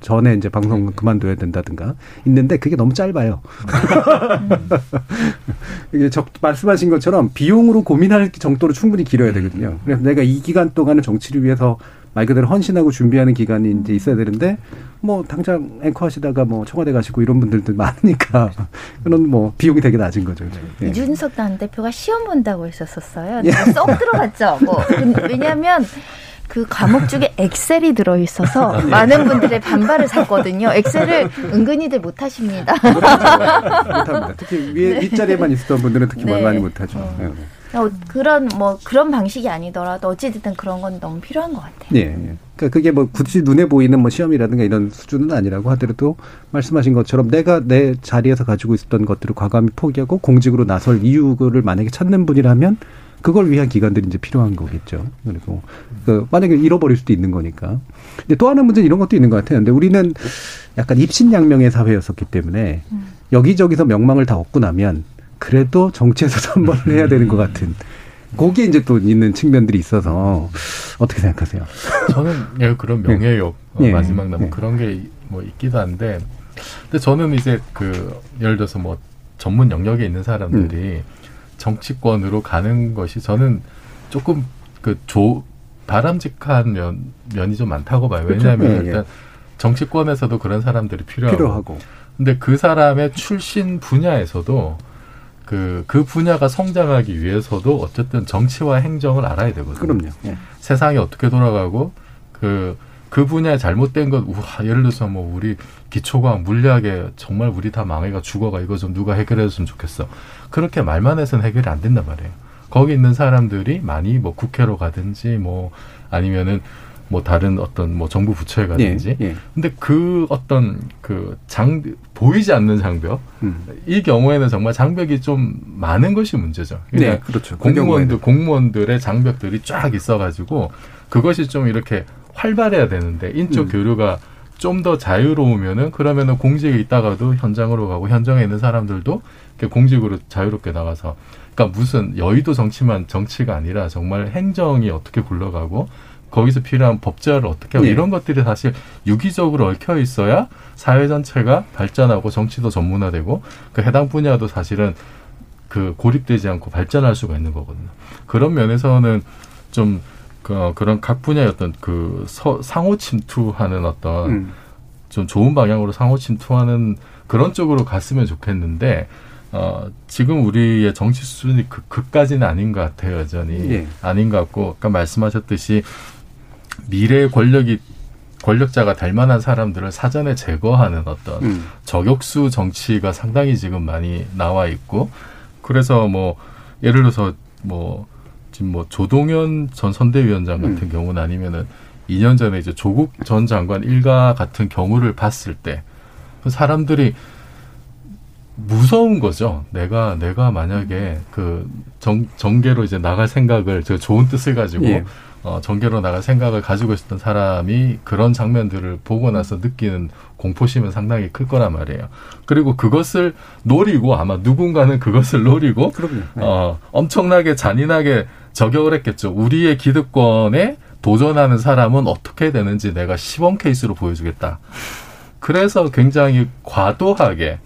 전에 이제 방송 그만둬야 된다든가 있는데 그게 너무 짧아요. (laughs) 이게 적, 말씀하신 것처럼 비용으로 고민할 정도로 충분히 길어야 되거든요. 그래서 내가 이 기간 동안은 정치를 위해서 말 그대로 헌신하고 준비하는 기간이 이제 있어야 되는데 뭐 당장 앵커 하시다가 뭐 청와대 가시고 이런 분들도 (laughs) 많으니까 그런 뭐 비용이 되게 낮은 거죠. 네. 이준석 당 대표가 시험 본다고 했었었어요. 예. 쏙 들어갔죠. 뭐 왜냐하면 그 과목 중에 엑셀이 들어 있어서 (laughs) 네. 많은 분들의 반발을 샀거든요. 엑셀을 은근히들 못 하십니다. 못합니다. 특히 위, (laughs) 네. 윗자리에만 있었던 분들은 특히 네. 많이 못 하죠. 어. 네. 어, 그런 뭐 그런 방식이 아니더라도 어찌됐든 그런 건 너무 필요한 것 같아요. 예. 예. 그러니까 그게 뭐 굳이 눈에 보이는 뭐 시험이라든가 이런 수준은 아니라고 하더라도 말씀하신 것처럼 내가 내 자리에서 가지고 있었던 것들을 과감히 포기하고 공직으로 나설 이유를 만약에 찾는 분이라면 그걸 위한 기관들이 이제 필요한 거겠죠. 그리고 그 만약에 잃어버릴 수도 있는 거니까. 근데 또 하나 문제는 이런 것도 있는 것 같아요. 근데 우리는 약간 입신양명의 사회였었기 때문에 음. 여기저기서 명망을 다 얻고 나면 그래도 정치에서 선발을 (laughs) 해야 되는 것 같은 거기에 이제 또 있는 측면들이 있어서 어떻게 생각하세요? 저는 (laughs) 예, 그런 명예욕 네. 어, 마지막 남은 네. 그런 게 뭐 있기도 한데 근데 저는 이제 그 예를 들어서 뭐 전문 영역에 있는 사람들이 음. 정치권으로 가는 것이 저는 조금 그 조 바람직한 면 면이 좀 많다고 봐요. 왜냐하면 그렇죠. 일단 정치권에서도 그런 사람들이 필요하고, 필요하고. 근데 그 사람의 출신 분야에서도 그, 그 분야가 성장하기 위해서도 어쨌든 정치와 행정을 알아야 되거든요. 그럼요. 예. 세상이 어떻게 돌아가고, 그, 그 분야에 잘못된 것, 우와, 예를 들어서 뭐, 우리 기초과학, 물리학에 정말 우리 다 망해가 죽어가 이거 좀 누가 해결해줬으면 좋겠어. 그렇게 말만 해서는 해결이 안 된단 말이에요. 거기 있는 사람들이 많이 뭐 국회로 가든지 뭐 아니면은 뭐 다른 어떤 뭐 정부 부처에 가든지. 예, 예. 근데 그 어떤 그 장 보이지 않는 장벽 음. 이 경우에는 정말 장벽이 좀 많은 것이 문제죠. 그러니까 네, 그렇죠. 그 공무원들 공무원들의 장벽들이 쫙 있어가지고 그것이 좀 이렇게 활발해야 되는데 인적 음. 교류가 좀 더 자유로우면은 그러면은 공직에 있다가도 현장으로 가고 현장에 있는 사람들도 공직으로 자유롭게 나가서 그러니까 무슨 여의도 정치만 정치가 아니라 정말 행정이 어떻게 굴러가고 거기서 필요한 법제화를 어떻게 하고 네. 이런 것들이 사실 유기적으로 얽혀 있어야 사회 전체가 발전하고 정치도 전문화되고 그 해당 분야도 사실은 그 고립되지 않고 발전할 수가 있는 거거든요. 그런 면에서는 좀 그, 그런 각 분야의 어떤 그 서, 상호 침투하는 어떤 음. 좀 좋은 방향으로 상호 침투하는 그런 쪽으로 갔으면 좋겠는데 어, 지금 우리의 정치 수준이 그, 그까지는 아닌 것 같아요, 여전히. 예. 아닌 것 같고, 아까 말씀하셨듯이 미래의 권력이 권력자가 될 만한 사람들을 사전에 제거하는 어떤 음. 저격수 정치가 상당히 지금 많이 나와 있고 그래서 뭐 예를 들어서 뭐 지금 뭐 조동현 전 선대위원장 같은 음. 경우는 아니면은 2년 전에 이제 조국 전 장관 일가 같은 경우를 봤을 때그 사람들이 무서운 거죠. 내가 내가 만약에 그 정, 정계로 이제 나갈 생각을 저 좋은 뜻을 가지고 예. 어, 정계로 나갈 생각을 가지고 있었던 사람이 그런 장면들을 보고 나서 느끼는 공포심은 상당히 클 거란 말이에요. 그리고 그것을 노리고 아마 누군가는 그것을 노리고 그럼요. 네. 어, 엄청나게 잔인하게 저격을 했겠죠. 우리의 기득권에 도전하는 사람은 어떻게 되는지 내가 시범 케이스로 보여주겠다. 그래서 굉장히 과도하게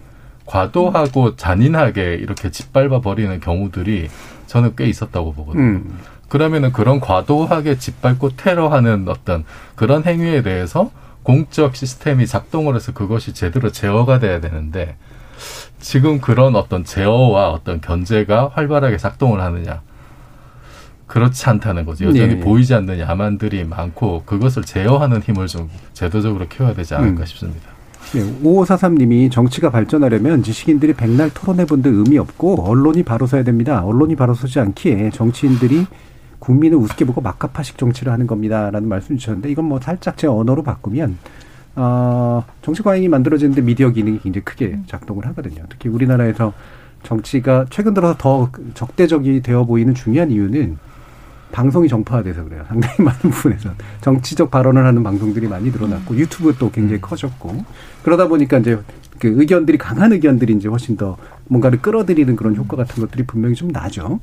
과도하고 잔인하게 이렇게 짓밟아 버리는 경우들이 저는 꽤 있었다고 보거든요. 음. 그러면은 그런 과도하게 짓밟고 테러하는 어떤 그런 행위에 대해서 공적 시스템이 작동을 해서 그것이 제대로 제어가 돼야 되는데 지금 그런 어떤 제어와 어떤 견제가 활발하게 작동을 하느냐. 그렇지 않다는 거죠. 여전히 네. 보이지 않는 야만들이 많고 그것을 제어하는 힘을 좀 제도적으로 키워야 되지 않을까 음. 싶습니다. 네, 5543님이 정치가 발전하려면 지식인들이 백날 토론해본들 의미 없고 언론이 바로 서야 됩니다. 언론이 바로 서지 않기에 정치인들이 국민을 우습게 보고 막가파식 정치를 하는 겁니다라는 말씀 주셨는데 이건 뭐 살짝 제 언어로 바꾸면 어, 정치 과잉이 만들어지는데 미디어 기능이 굉장히 크게 음. 작동을 하거든요. 특히 우리나라에서 정치가 최근 들어서 더 적대적이 되어 보이는 중요한 이유는 방송이 정파화돼서 그래요. 상당히 (laughs) 많은 부분에서 정치적 발언을 하는 방송들이 많이 늘어났고 유튜브 또 굉장히 음. 커졌고 그러다 보니까 이제 그 의견들이 강한 의견들이 이제 훨씬 더 뭔가를 끌어들이는 그런 효과 같은 것들이 분명히 좀 나죠.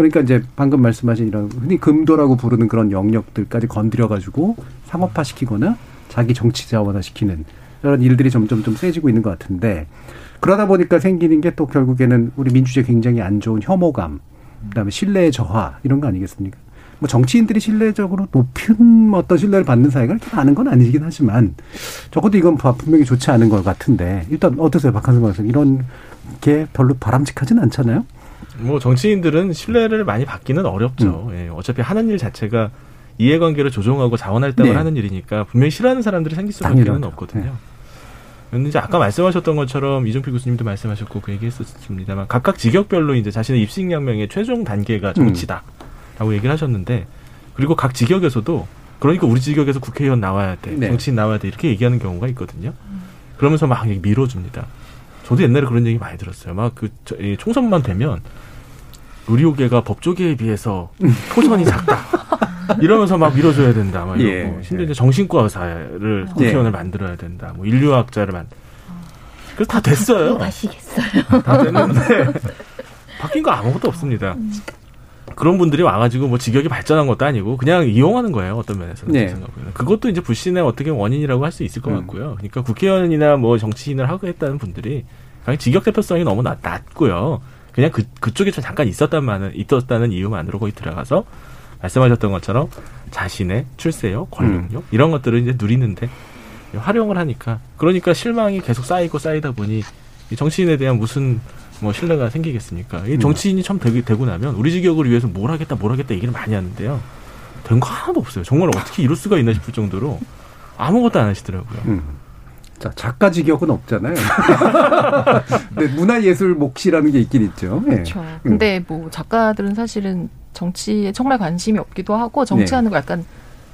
그러니까 이제 방금 말씀하신 이런 흔히 금도라고 부르는 그런 영역들까지 건드려 가지고 상업화 시키거나 자기 정치 자원화 시키는 그런 일들이 점점 좀 세지고 있는 것 같은데 그러다 보니까 생기는 게 또 결국에는 우리 민주주의 굉장히 안 좋은 혐오감, 그다음에 신뢰의 저하 이런 거 아니겠습니까? 뭐 정치인들이 신뢰적으로 높은 어떤 신뢰를 받는 사회가 이렇게 많은 건 아니긴 하지만 적어도 이건 분명히 좋지 않은 것 같은데 일단 어떠세요, 박한승 박사 이런 게 별로 바람직하진 않잖아요. 뭐 정치인들은 신뢰를 많이 받기는 어렵죠. 음. 예, 어차피 하는 일 자체가 이해관계를 조정하고 자원할당을 네. 하는 일이니까 분명히 싫어하는 사람들이 생길 수밖에는 없거든요. 네. 근데 이제 아까 말씀하셨던 것처럼 이종필 교수님도 말씀하셨고 그 얘기했었습니다만 각각 직역별로 이제 자신의 입식 양명의 최종 단계가 정치다라고 음. 얘기를 하셨는데 그리고 각 직역에서도 그러니까 우리 직역에서 국회의원 나와야 돼, 네. 정치인 나와야 돼 이렇게 얘기하는 경우가 있거든요. 그러면서 막 밀어줍니다. 저도 옛날에 그런 얘기 많이 들었어요. 막 그 총선만 되면 의료계가 법조계에 비해서 포선이 작다. 이러면서 막 밀어줘야 된다. 막 이러고 예. 심지어 이제 정신과 의사를 국회의원을 예. 만들어야 된다. 뭐 인류학자를 만. 그래서 다 됐어요. 마시겠어요. (laughs) 다 됐는데 바뀐 거 아무것도 없습니다. 그런 분들이 와가지고 뭐 직역이 발전한 것도 아니고 그냥 이용하는 거예요 어떤 면에서는 네. 그것도 이제 불신의 어떻게 원인이라고 할 수 있을 것 음. 같고요. 그러니까 국회의원이나 뭐 정치인을 하고 했다는 분들이 직역 대표성이 너무 낮, 낮고요. 그냥 그 그쪽에 잠깐 있었단 있었다는 이유만으로 거기 들어가서 말씀하셨던 것처럼 자신의 출세력, 권력력 음. 이런 것들을 이제 누리는데 활용을 하니까 그러니까 실망이 계속 쌓이고 쌓이다 보니 정치인에 대한 무슨 뭐 신뢰가 생기겠습니까? 이 음. 정치인이 처음 되고, 되고 나면 우리 직역을 위해서 뭘 하겠다, 뭘 하겠다 얘기를 많이 하는데요. 된 거 하나도 없어요. 정말 어떻게 이럴 수가 있나 싶을 정도로 아무것도 안 하시더라고요. 음. 자, 작가 직역은 없잖아요. (laughs) 네, 문화예술 몫이라는 게 있긴 있죠. 예. 그렇죠. 네. 근데 뭐 작가들은 사실은 정치에 정말 관심이 없기도 하고 정치하는 네. 거 약간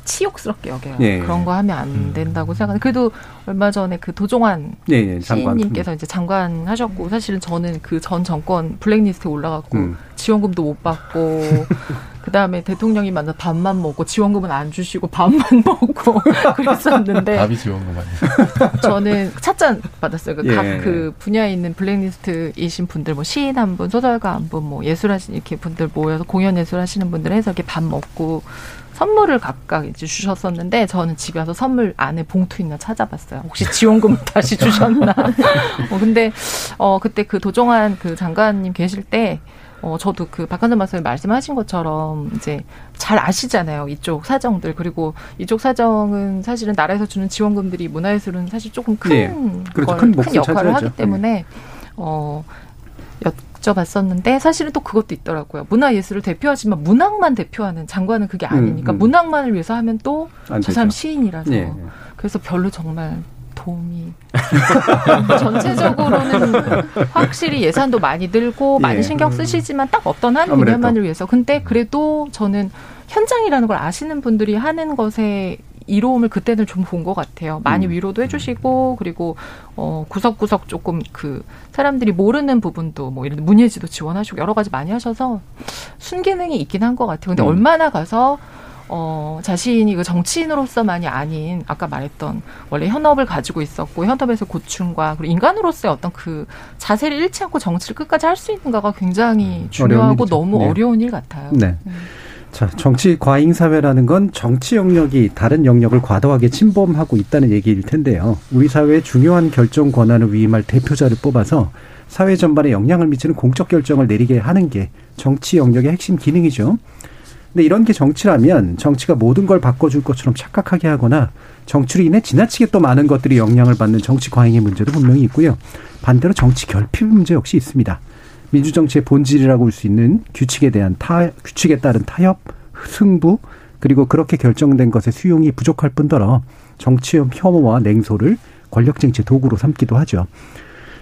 치욕스럽게 여겨요. 예. 그런 거 하면 안 음. 된다고 생각하는. 그래도 얼마 전에 그 도종환 예, 예, 시인님께서 이제 장관 하셨고 사실은 저는 그 전 정권 블랙리스트에 올라갔고 음. 지원금도 못 받고 (laughs) 그 다음에 대통령이 만나 밥만 먹고 지원금은 안 주시고 밥만 (laughs) 먹고 (laughs) 그랬었는데 밥이 지원금 아니에요? 저는 찻잔 받았어요. 그, 예. 그 분야에 있는 블랙리스트이신 분들, 뭐 시인 한 분, 소설가 한 분, 뭐 예술하신 이렇게 분들 모여서 공연 예술하시는 분들 해서 이렇게 밥 먹고 선물을 각각 이제 주셨었는데 저는 집에 와서 선물 안에 봉투 있나 찾아봤어요. 혹시 지원금 (laughs) 다시 주셨나? (laughs) 어, 근데 어 그때 그 도종환 그 장관님 계실 때 어, 저도 그 박한선 박사님 말씀하신 것처럼 이제 잘 아시잖아요. 이쪽 사정들. 그리고 이쪽 사정은 사실은 나라에서 주는 지원금들이 문화예술은 사실 조금 큰, 네. 그렇죠. 큰, 큰 역할을 하기 때문에, 네. 어, 여쭤봤었는데 사실은 또 그것도 있더라고요. 문화예술을 대표하지만 문학만 대표하는 장관은 그게 아니니까 음, 음. 문학만을 위해서 하면 또 저 사람 시인이라서. 네. 그래서 별로 정말 도움이 (laughs) 전체적으로는 확실히 예산도 많이 들고 많이 예. 신경 쓰시지만 딱 어떤 한 분야만을 위해서 근데 그래도 저는 현장이라는 걸 아시는 분들이 하는 것에 이로움을 그때는 좀 본 것 같아요. 많이 음. 위로도 해주시고 그리고 어 구석구석 조금 그 사람들이 모르는 부분도 뭐 이런 문예지도 지원하시고 여러 가지 많이 하셔서 순기능이 있긴 한 것 같아요. 근데 음. 얼마나 가서 어, 자신이 그 정치인으로서만이 아닌 아까 말했던 원래 현업을 가지고 있었고 현업에서 고충과 그리고 인간으로서의 어떤 그 자세를 잃지 않고 정치를 끝까지 할 수 있는가가 굉장히 음, 중요하고 너무 네. 어려운 일 같아요. 네. 음. 자, 정치 과잉 사회라는 건 정치 영역이 다른 영역을 과도하게 침범하고 있다는 얘기일 텐데요. 우리 사회의 중요한 결정 권한을 위임할 대표자를 뽑아서 사회 전반에 영향을 미치는 공적 결정을 내리게 하는 게 정치 영역의 핵심 기능이죠. 근데 이런 게 정치라면 정치가 모든 걸 바꿔줄 것처럼 착각하게 하거나 정치로 인해 지나치게 또 많은 것들이 영향을 받는 정치 과잉의 문제도 분명히 있고요. 반대로 정치 결핍 문제 역시 있습니다. 민주정치의 본질이라고 볼 수 있는 규칙에 대한 타, 규칙에 따른 타협, 승부, 그리고 그렇게 결정된 것의 수용이 부족할 뿐더러 정치 혐오와 냉소를 권력쟁취 도구로 삼기도 하죠.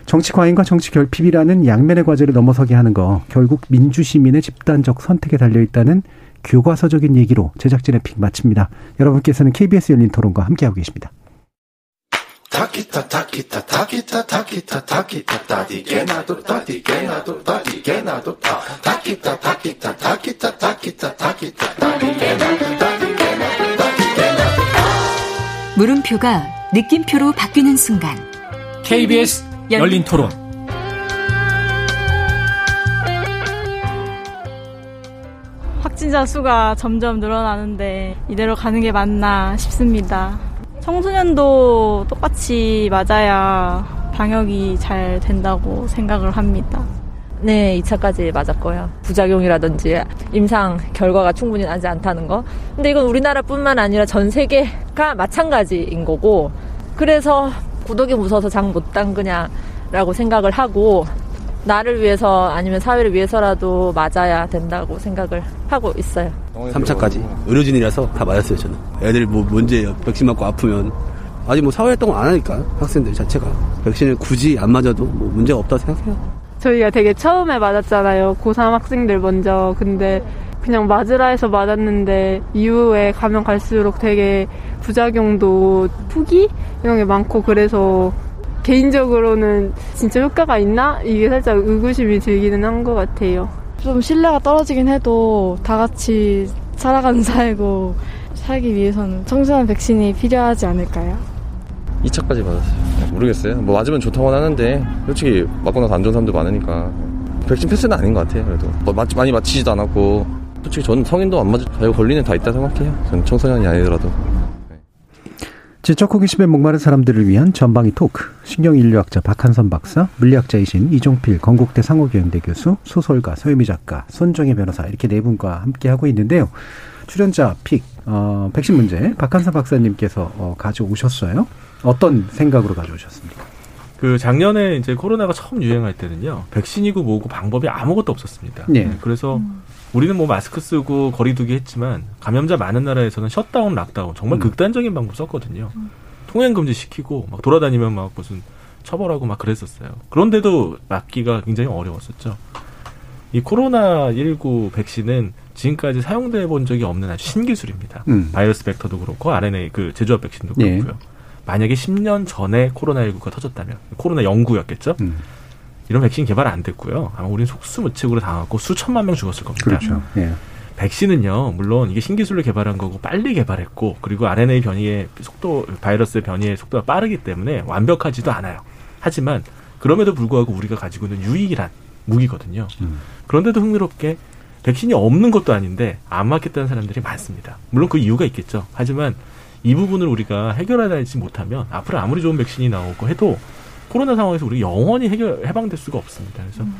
정치 과잉과 정치 결핍이라는 양면의 과제를 넘어서게 하는 거 결국 민주 시민의 집단적 선택에 달려 있다는 교과서적인 얘기로 제작진의 픽 마칩니다. 여러분께서는 KBS 열린 토론과 함께하고 계십니다. 물음표가 느낌표로 바뀌는 순간 KBS 열린 토론 확진자 수가 점점 늘어나는데 이대로 가는 게 맞나 싶습니다. 청소년도 똑같이 맞아야 방역이 잘 된다고 생각을 합니다. 네, 2차까지 맞았고요. 부작용이라든지 임상 결과가 충분히 나지 않다는 거. 근데 이건 우리나라뿐만 아니라 전 세계가 마찬가지인 거고, 그래서 구독이 무서워서 장 못 담그냐라고 생각을 하고, 나를 위해서 아니면 사회를 위해서라도 맞아야 된다고 생각을 하고 있어요. 3차까지 의료진이라서 다 맞았어요 저는. 애들 뭐 문제예요. 백신 맞고 아프면 아직 뭐 사회활동 안 하니까 학생들 자체가 백신을 굳이 안 맞아도 뭐 문제가 없다고 생각해요. 저희가 되게 처음에 맞았잖아요. 고3 학생들 먼저. 근데 그냥 맞으라 해서 맞았는데 이후에 가면 갈수록 되게 부작용도 후기 이런 게 많고 그래서 개인적으로는 진짜 효과가 있나? 이게 살짝 의구심이 들기는 한 것 같아요. 좀 신뢰가 떨어지긴 해도 다 같이 살아가는 (laughs) 사회고 살기 위해서는 청소년 백신이 필요하지 않을까요? 2차까지 맞았어요. 모르겠어요. 뭐 맞으면 좋다고 하는데 솔직히 맞고 나서 안 좋은 사람도 많으니까 백신 패스는 아닌 것 같아요. 그래도 뭐 맞, 많이 맞히지도 않았고 솔직히 저는 성인도 안 맞을 자유 권리는 다 있다 생각해요. 저는 청소년이 아니더라도. 지적 호기심에 목마른 사람들을 위한 전방위 토크. 신경인류학자 박한선 박사, 물리학자이신 이종필 건국대 상호교양대 교수, 소설가 서유미 작가, 손정혜 변호사 이렇게 네 분과 함께 하고 있는데요. 출연자 픽 어, 백신 문제 박한선 박사님께서 어, 가져오셨어요. 어떤 생각으로 가져오셨습니까? 그 작년에 이제 코로나가 처음 유행할 때는요 백신이고 뭐고 방법이 아무것도 없었습니다. 네. 그래서 음. 우리는 뭐 마스크 쓰고 거리두기 했지만 감염자 많은 나라에서는 shutdown, lockdown 정말 음. 극단적인 방법 썼거든요. 음. 통행 금지 시키고 막 돌아다니면 막 무슨 처벌하고 막 그랬었어요. 그런데도 막기가 굉장히 어려웠었죠. 이 코로나 19 백신은 지금까지 사용돼 본 적이 없는 아주 신기술입니다. 음. 바이러스 벡터도 그렇고 RNA 그 재조합 백신도 예. 그렇고요. 예. 만약에 10년 전에 코로나 19가 터졌다면 코로나 영구였겠죠. 음. 이런 백신 개발 안 됐고요. 아마 우리는 속수무책으로 당하고 수천만 명 죽었을 겁니다. 그렇죠. 예. 백신은요, 물론 이게 신기술로 개발한 거고 빨리 개발했고 그리고 RNA 변이의 속도, 바이러스 변이의 속도가 빠르기 때문에 완벽하지도 않아요. 하지만 그럼에도 불구하고 우리가 가지고 있는 유일한 무기거든요. 음. 그런데도 흥미롭게 백신이 없는 것도 아닌데 안 맞겠다는 사람들이 많습니다. 물론 그 이유가 있겠죠. 하지만 이 부분을 우리가 해결하지 못하면 앞으로 아무리 좋은 백신이 나오고 해도 코로나 상황에서 우리 영원히 해결 해방될 수가 없습니다. 그래서 음.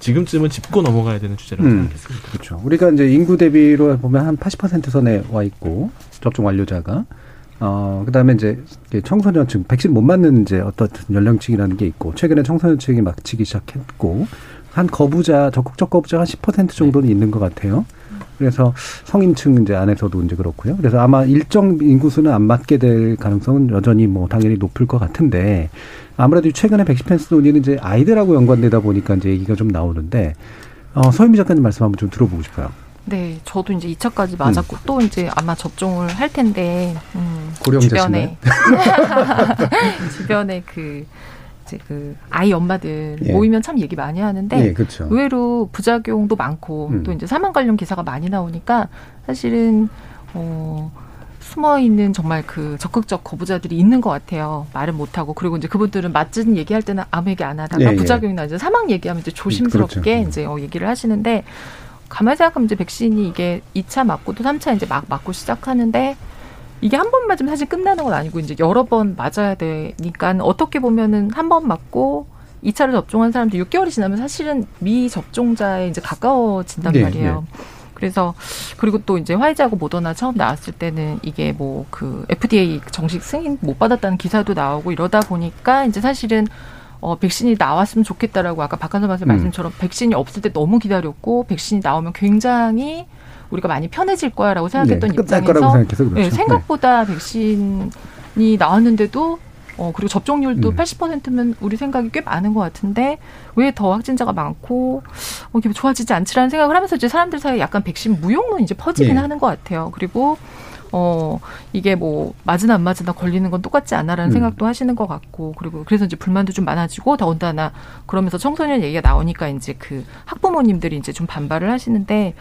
지금쯤은 짚고 넘어가야 되는 주제라고 음. 생각했습니다. 그렇죠. 우리가 이제 인구 대비로 보면 한 80% 선에 와 있고 접종 완료자가 어 그다음에 이제 청소년층 백신 못 맞는 이제 어떤 연령층이라는 게 있고 최근에 청소년층이 맞히기 시작했고 한 거부자 적극적 거부자 한 10% 정도는 네. 있는 것 같아요. 그래서 성인층 이제 안에서도 이제 그렇고요. 그래서 아마 일정 인구수는 안 맞게 될 가능성은 여전히 뭐 당연히 높을 것 같은데 아무래도 최근에 백신 펜스 논의는 이제 아이들하고 연관되다 보니까 이제 얘기가 좀 나오는데 어, 서유미 작가님 말씀 한번 좀 들어보고 싶어요. 네, 저도 이제 2차까지 맞았고 음. 또 이제 아마 접종을 할 텐데 음, 주변에 (laughs) 주변에 그 이제 그 아이 엄마들 예. 모이면 참 얘기 많이 하는데 예, 그렇죠. 의외로 부작용도 많고 음. 또 이제 사망 관련 기사가 많이 나오니까 사실은 어 숨어 있는 정말 그 적극적 거부자들이 있는 것 같아요. 말은 못 하고 그리고 이제 그분들은 맞은 얘기할 때는 아무 얘기 안 하다가 예, 예. 부작용이나 이제 사망 얘기하면 이제 조심스럽게 그렇죠. 이제 어 얘기를 하시는데 가만히 생각하면 이제 백신이 이게 2차 맞고도 3차 이제 막 맞고 시작하는데 이게 한 번 맞으면 사실 끝나는 건 아니고 이제 여러 번 맞아야 되니까 어떻게 보면은 한 번 맞고 2차를 접종한 사람도 6개월이 지나면 사실은 미접종자에 이제 가까워진단 네, 말이에요. 네. 그래서 그리고 또 이제 화이자하고 모더나 처음 나왔을 때는 이게 뭐 그 FDA 정식 승인 못 받았다는 기사도 나오고 이러다 보니까 이제 사실은 어, 백신이 나왔으면 좋겠다라고 아까 박한선 박사 음. 말씀처럼 백신이 없을 때 너무 기다렸고 백신이 나오면 굉장히 우리가 많이 편해질 거야라고 생각했던 네, 입장에서 그렇죠. 네, 생각보다 네. 백신이 나왔는데도 어, 그리고 접종률도 음. 80%면 우리 생각이 꽤 많은 것 같은데 왜 더 확진자가 많고 어, 이게 좋아지지 않지라는 생각을 하면서 이제 사람들 사이에 약간 백신 무용론 이제 퍼지긴 네. 하는 것 같아요. 그리고 어, 이게 뭐, 맞으나 안 맞으나 걸리는 건 똑같지 않아라는 음. 생각도 하시는 것 같고, 그리고 그래서 이제 불만도 좀 많아지고, 더군다나 그러면서 청소년 얘기가 나오니까 이제 그 학부모님들이 이제 좀 반발을 하시는데,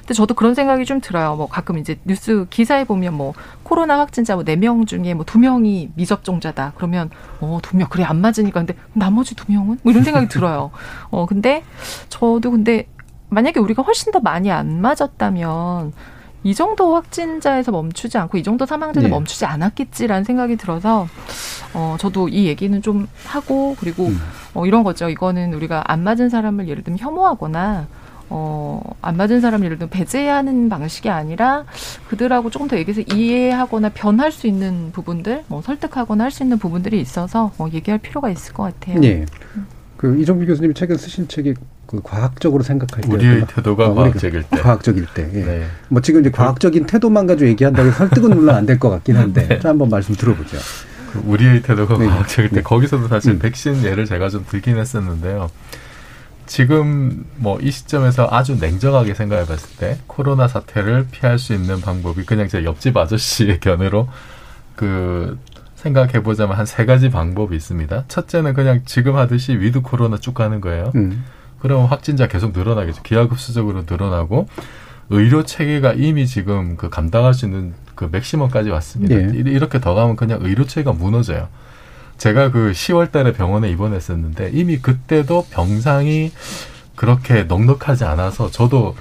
근데 저도 그런 생각이 좀 들어요. 뭐 가끔 이제 뉴스 기사에 보면 뭐, 코로나 확진자 뭐 네 명 중에 뭐 두 명이 미접종자다. 그러면, 어, 두 명, 그래, 안 맞으니까. 근데 나머지 두 명은? 뭐 이런 생각이 들어요. 어, 근데 저도 근데 만약에 우리가 훨씬 더 많이 안 맞았다면, 이 정도 확진자에서 멈추지 않고 이 정도 사망자는 네. 멈추지 않았겠지라는 생각이 들어서 어 저도 이 얘기는 좀 하고 그리고 음. 어 이런 거죠. 이거는 우리가 안 맞은 사람을 예를 들면 혐오하거나 어, 안 맞은 사람을 예를 들면 배제하는 방식이 아니라 그들하고 조금 더 얘기해서 이해하거나 변할 수 있는 부분들, 뭐 설득하거나 할 수 있는 부분들이 있어서 어, 얘기할 필요가 있을 것 같아요. 네. 그 이종필 교수님이 최근 쓰신 책이 그 과학적으로 생각할 때 우리의 태도가 어, 과학적일 때 과학적일 때. 예. 네. 뭐 지금 이제 과학적인 태도만 가지고 얘기한다고 설득은 물론 안 될 것 같긴 한데 (laughs) 네. 한번 말씀 들어보죠. 그 우리의 태도가 네. 과학적일 때 네. 거기서도 사실 음. 백신 예를 제가 좀 들긴 했었는데요. 지금 뭐 이 시점에서 아주 냉정하게 생각해 봤을 때 코로나 사태를 피할 수 있는 방법이 그냥 제 옆집 아저씨의 견해로 그 생각해 보자면 한 세 가지 방법이 있습니다. 첫째는 그냥 지금 하듯이 with 코로나 쭉 가는 거예요. 음. 그럼 확진자 계속 늘어나겠죠. 기하급수적으로 늘어나고 의료 체계가 이미 지금 그 감당할 수 있는 그 맥시멈까지 왔습니다. 예. 이렇게 더 가면 그냥 의료 체계가 무너져요. 제가 그 10월 달에 병원에 입원했었는데 이미 그때도 병상이 그렇게 넉넉하지 않아서 저도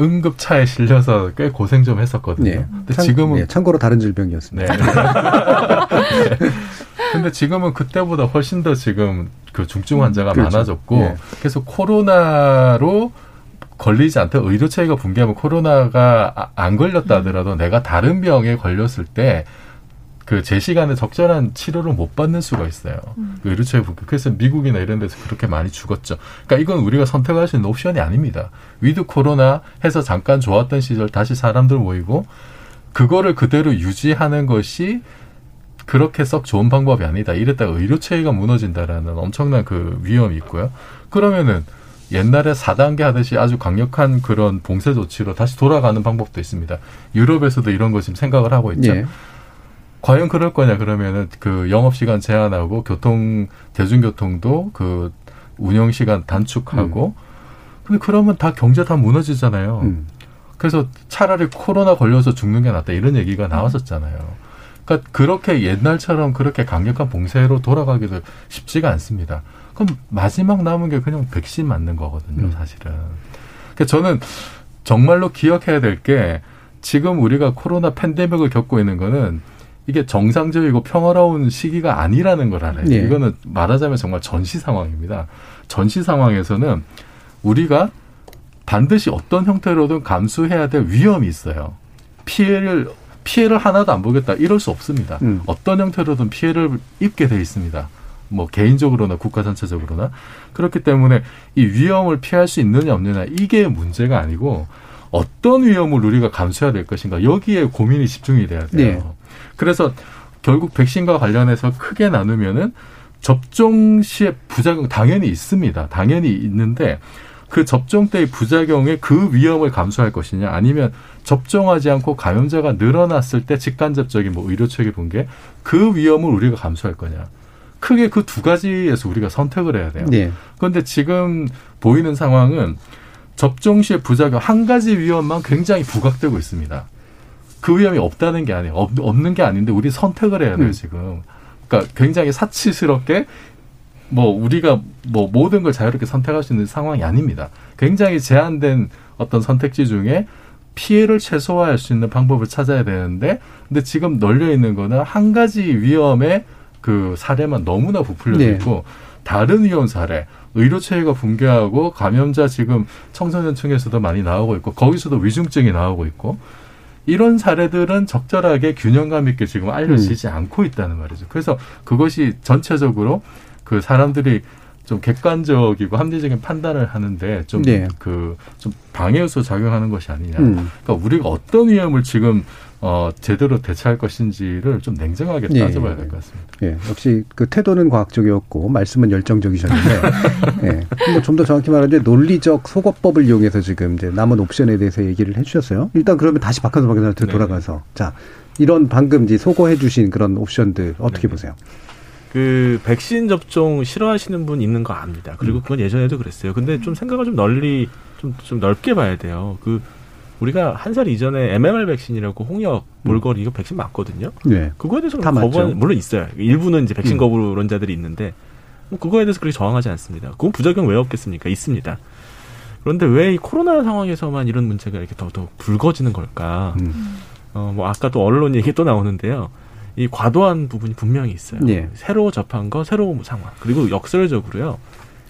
응급차에 실려서 꽤 고생 좀 했었거든요. 네. 근데 참, 지금은 네, 참고로 다른 질병이었습니다. (laughs) 네. 근데 지금은 그때보다 훨씬 더 지금 그 중증 환자가 그렇죠. 많아졌고 네. 그래서 코로나로 걸리지 않다 의료 체계가 붕괴하면 코로나가 아, 안 걸렸다 하더라도 내가 다른 병에 걸렸을 때 그제 시간에 적절한 치료를 못 받는 수가 있어요. 음. 그 의료체계 붕괴. 그래서 미국이나 이런 데서 그렇게 많이 죽었죠. 그러니까 이건 우리가 선택할 수 있는 옵션이 아닙니다. with 코로나 해서 잠깐 좋았던 시절 다시 사람들 모이고 그거를 그대로 유지하는 것이 그렇게 썩 좋은 방법이 아니다. 이랬다가 의료 체계가 무너진다라는 엄청난 그 위험이 있고요. 그러면은 옛날에 4단계 하듯이 아주 강력한 그런 봉쇄 조치로 다시 돌아가는 방법도 있습니다. 유럽에서도 이런 거 지금 생각을 하고 있죠. 예. 과연 그럴 거냐 그러면은 그 영업 시간 제한하고 교통 대중교통도 그 운영 시간 단축하고 음. 근데 그러면 다 경제 다 무너지잖아요. 음. 그래서 차라리 코로나 걸려서 죽는 게 낫다 이런 얘기가 나왔었잖아요. 그러니까 그렇게 옛날처럼 그렇게 강력한 봉쇄로 돌아가기도 쉽지가 않습니다. 그럼 마지막 남은 게 그냥 백신 맞는 거거든요, 음. 사실은. 그러니까 저는 정말로 기억해야 될 게 지금 우리가 코로나 팬데믹을 겪고 있는 거는 이게 정상적이고 평화로운 시기가 아니라는 걸 알아요. 예. 이거는 말하자면 정말 전시 상황입니다. 전시 상황에서는 우리가 반드시 어떤 형태로든 감수해야 될 위험이 있어요. 피해를 피해를 하나도 안 보겠다 이럴 수 없습니다. 음. 어떤 형태로든 피해를 입게 돼 있습니다. 뭐 개인적으로나 국가 전체적으로나 그렇기 때문에 이 위험을 피할 수 있느냐 없느냐 이게 문제가 아니고 어떤 위험을 우리가 감수해야 될 것인가 여기에 고민이 집중이 돼야 돼요. 네. 그래서 결국 백신과 관련해서 크게 나누면은 접종 시에 부작용 당연히 있습니다. 당연히 있는데 그 접종 때의 부작용의 그 위험을 감수할 것이냐 아니면 접종하지 않고 감염자가 늘어났을 때 직간접적인 뭐 의료 체계 붕괴 그 위험을 우리가 감수할 거냐. 크게 그 두 가지에서 우리가 선택을 해야 돼요. 네. 그런데 지금 보이는 상황은 접종 시에 부작용 한 가지 위험만 굉장히 부각되고 있습니다. 그 위험이 없다는 게 아니에요. 없, 없는 게 아닌데 우리 선택을 해야 돼요, 음. 지금. 그러니까 굉장히 사치스럽게 뭐 우리가 뭐 모든 걸 자유롭게 선택할 수 있는 상황이 아닙니다. 굉장히 제한된 어떤 선택지 중에 피해를 최소화할 수 있는 방법을 찾아야 되는데 근데 지금 널려 있는 거는 한 가지 위험의 그 사례만 너무나 부풀려 네. 있고 다른 위험 사례 의료 체계가 붕괴하고 감염자 지금 청소년층에서도 많이 나오고 있고 거기서도 위중증이 나오고 있고 이런 사례들은 적절하게 균형감 있게 지금 알려지지 음. 않고 있다는 말이죠. 그래서 그것이 전체적으로 그 사람들이 좀 객관적이고 합리적인 판단을 하는데 좀 그좀 네. 그 방해 요소 작용하는 것이 아니냐. 음. 그러니까 우리가 어떤 위험을 지금 어, 제대로 대처할 것인지를 좀 냉정하게 예, 따져봐야 될 것 같습니다. 예, 역시 그 태도는 과학적이었고 말씀은 열정적이셨는데, (laughs) 예, 뭐좀 더 정확히 말하면 논리적 소거법을 이용해서 지금 이제 남은 옵션에 대해서 얘기를 해주셨어요. 일단 그러면 다시 박한서 박사한테 네. 돌아가서 자 이런 방금 이제 소거해주신 그런 옵션들 어떻게 네. 보세요? 그 백신 접종 싫어하시는 분 있는 거 압니다. 그리고 음. 그건 예전에도 그랬어요. 근데 좀 생각을 좀 널리 좀, 좀 넓게 봐야 돼요. 그 우리가 한 살 이전에 MMR 백신이라고 홍역, 몰거리 이거 백신 맞거든요. 네. 그거에 대해서 는 거부하는 물론 있어요. 일부는 이제 백신 음. 거부론자들이 있는데 뭐 그거에 대해서 그렇게 저항하지 않습니다. 그건 부작용 왜 없겠습니까? 있습니다. 그런데 왜 이 코로나 상황에서만 이런 문제가 이렇게 더더욱 불거지는 걸까? 음. 어, 뭐 아까 또 언론 얘기 또 나오는데요. 이 과도한 부분이 분명히 있어요. 네. 새로 접한 거, 새로운 상황. 그리고 역설적으로요.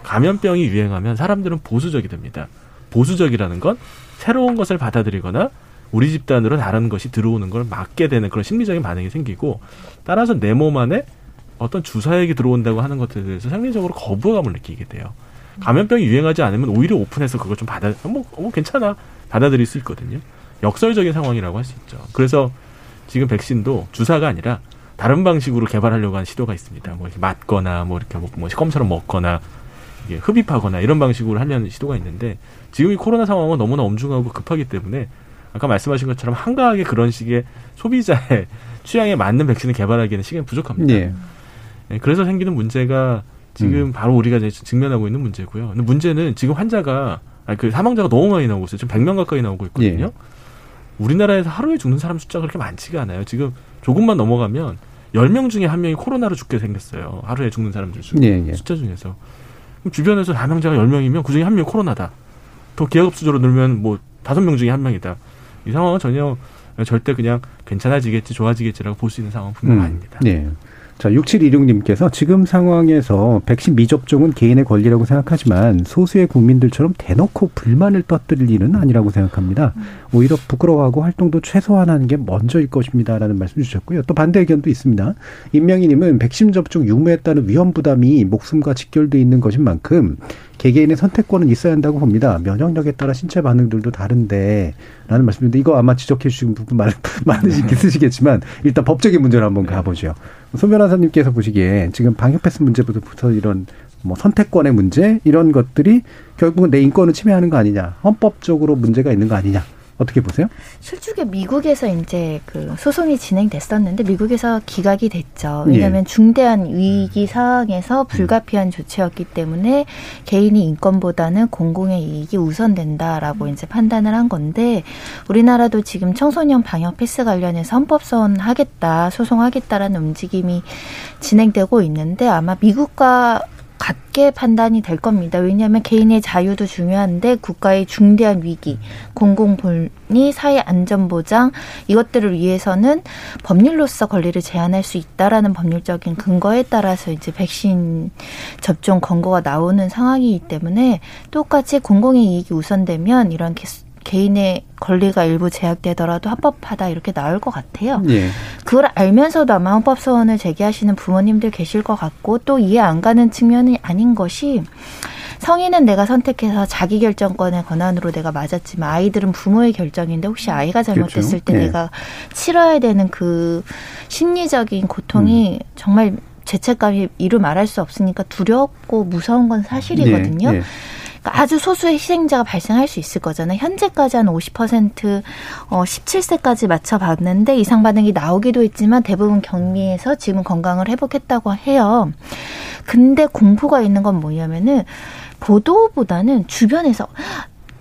감염병이 유행하면 사람들은 보수적이 됩니다. 보수적이라는 건 새로운 것을 받아들이거나 우리 집단으로 다른 것이 들어오는 걸 막게 되는 그런 심리적인 반응이 생기고 따라서 내 몸 안에 어떤 주사액이 들어온다고 하는 것에 대해서 상대적으로 거부감을 느끼게 돼요. 감염병이 유행하지 않으면 오히려 오픈해서 그걸 좀 받아, 뭐, 뭐 괜찮아. 받아들일 수 있거든요. 역설적인 상황이라고 할 수 있죠. 그래서 지금 백신도 주사가 아니라 다른 방식으로 개발하려고 하는 시도가 있습니다. 뭐 이렇게 맞거나 뭐 이렇게 뭐, 뭐 껌처럼 먹거나 이게 흡입하거나 이런 방식으로 하려는 시도가 있는데 지금 이 코로나 상황은 너무나 엄중하고 급하기 때문에 아까 말씀하신 것처럼 한가하게 그런 식의 소비자의 (laughs) 취향에 맞는 백신을 개발하기에는 시간이 부족합니다. 네. 네, 그래서 생기는 문제가 지금 음. 바로 우리가 직면하고 있는 문제고요. 근데 문제는 지금 환자가 아니 그 사망자가 너무 많이 나오고 있어요. 지금 100명 가까이 나오고 있거든요. 네. 우리나라에서 하루에 죽는 사람 숫자가 그렇게 많지가 않아요. 지금 조금만 넘어가면 10명 중에 한 명이 코로나로 죽게 생겼어요. 하루에 죽는 사람들 중 네, 숫자 중에서. 주변에서 감염자가 10명이면 그 중에 한 명이 코로나다. 더 기하급 수저로 늘면 뭐 다섯 명 중에 한 명이다. 이 상황은 전혀 절대 그냥 괜찮아지겠지, 좋아지겠지라고 볼 수 있는 상황은 분명 음, 아닙니다. 네. 자, 6726님께서 지금 상황에서 백신 미접종은 개인의 권리라고 생각하지만 소수의 국민들처럼 대놓고 불만을 떠들일 일은 아니라고 생각합니다. 오히려 부끄러워하고 활동도 최소화하는 게 먼저일 것입니다라는 말씀 주셨고요. 또 반대 의견도 있습니다. 임명희님은 백신 접종 유무에 따른 위험 부담이 목숨과 직결돼 있는 것인 만큼 개개인의 선택권은 있어야 한다고 봅니다. 면역력에 따라 신체 반응들도 다른데 라는 말씀인데 이거 아마 지적해 주신 부분 많, (laughs) 많으시긴 쓰시겠지만 일단 법적인 문제로 한번 네. 가보죠. 손 변호사님께서 보시기에 지금 방역 패스 문제부터 이런 뭐 선택권의 문제 이런 것들이 결국은 내 인권을 침해하는 거 아니냐 헌법적으로 문제가 있는 거 아니냐 어떻게 보세요? 실제로 미국에서 이제 그 소송이 진행됐었는데 미국에서 기각이 됐죠. 왜냐하면 예. 중대한 위기 상황에서 불가피한 조치였기 때문에 개인의 인권보다는 공공의 이익이 우선된다라고 음. 이제 판단을 한 건데 우리나라도 지금 청소년 방역 패스 관련해서 헌법소원 하겠다, 소송하겠다라는 움직임이 진행되고 있는데 아마 미국과 같게 판단이 될 겁니다. 왜냐하면 개인의 자유도 중요한데 국가의 중대한 위기, 공공분리, 사회 안전보장 이것들을 위해서는 법률로서 권리를 제한할 수 있다라는 법률적인 근거에 따라서 이제 백신 접종 권고가 나오는 상황이기 때문에 똑같이 공공의 이익이 우선되면 이런 개인의 권리가 일부 제약되더라도 합법하다 이렇게 나올 것 같아요. 예. 그걸 알면서도 아마 헌법 소원을 제기하시는 부모님들 계실 것 같고 또 이해 안 가는 측면이 아닌 것이 성인은 내가 선택해서 자기 결정권의 권한으로 내가 맞았지만 아이들은 부모의 결정인데 혹시 아이가 잘못했을 그렇죠. 때 네. 내가 치러야 되는 그 심리적인 고통이 음. 정말 죄책감이 이루 말할 수 없으니까 두렵고 무서운 건 사실이거든요. 네. 아주 소수의 희생자가 발생할 수 있을 거잖아요. 현재까지 한 50% 어, 17세까지 맞춰봤는데 이상 반응이 나오기도 했지만 대부분 격리에서 지금 건강을 회복했다고 해요. 근데 공포가 있는 건 뭐냐면은 보도보다는 주변에서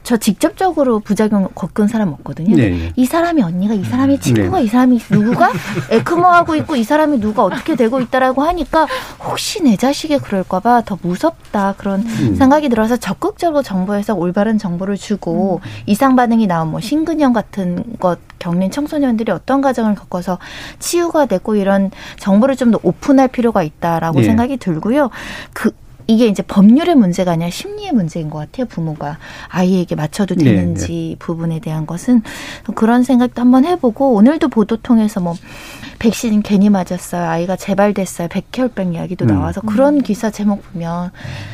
저 직접적으로 부작용 겪은 사람 없거든요. 네. 이 사람이 언니가, 이 사람이 음. 친구가, 네. 이 사람이 누구가 (laughs) 에크모하고 있고 이 사람이 누가 어떻게 되고 있다라고 하니까 혹시 내 자식이 그럴까봐 더 무섭다 그런 음. 생각이 들어서 적극적으로 정부에서 올바른 정보를 주고 음. 이상 반응이 나온 뭐 신근형 같은 것 겪는 청소년들이 어떤 과정을 겪어서 치유가 되고 이런 정보를 좀 더 오픈할 필요가 있다라고 네. 생각이 들고요. 그 이게 이제 법률의 문제가 아니라 심리의 문제인 것 같아요. 부모가 아이에게 맞춰도 네, 되는지 네, 네. 부분에 대한 것은 그런 생각도 한번 해보고 오늘도 보도 통해서 뭐 백신 괜히 맞았어요. 아이가 재발됐어요. 백혈병 이야기도 음. 나와서 그런 기사 제목 보면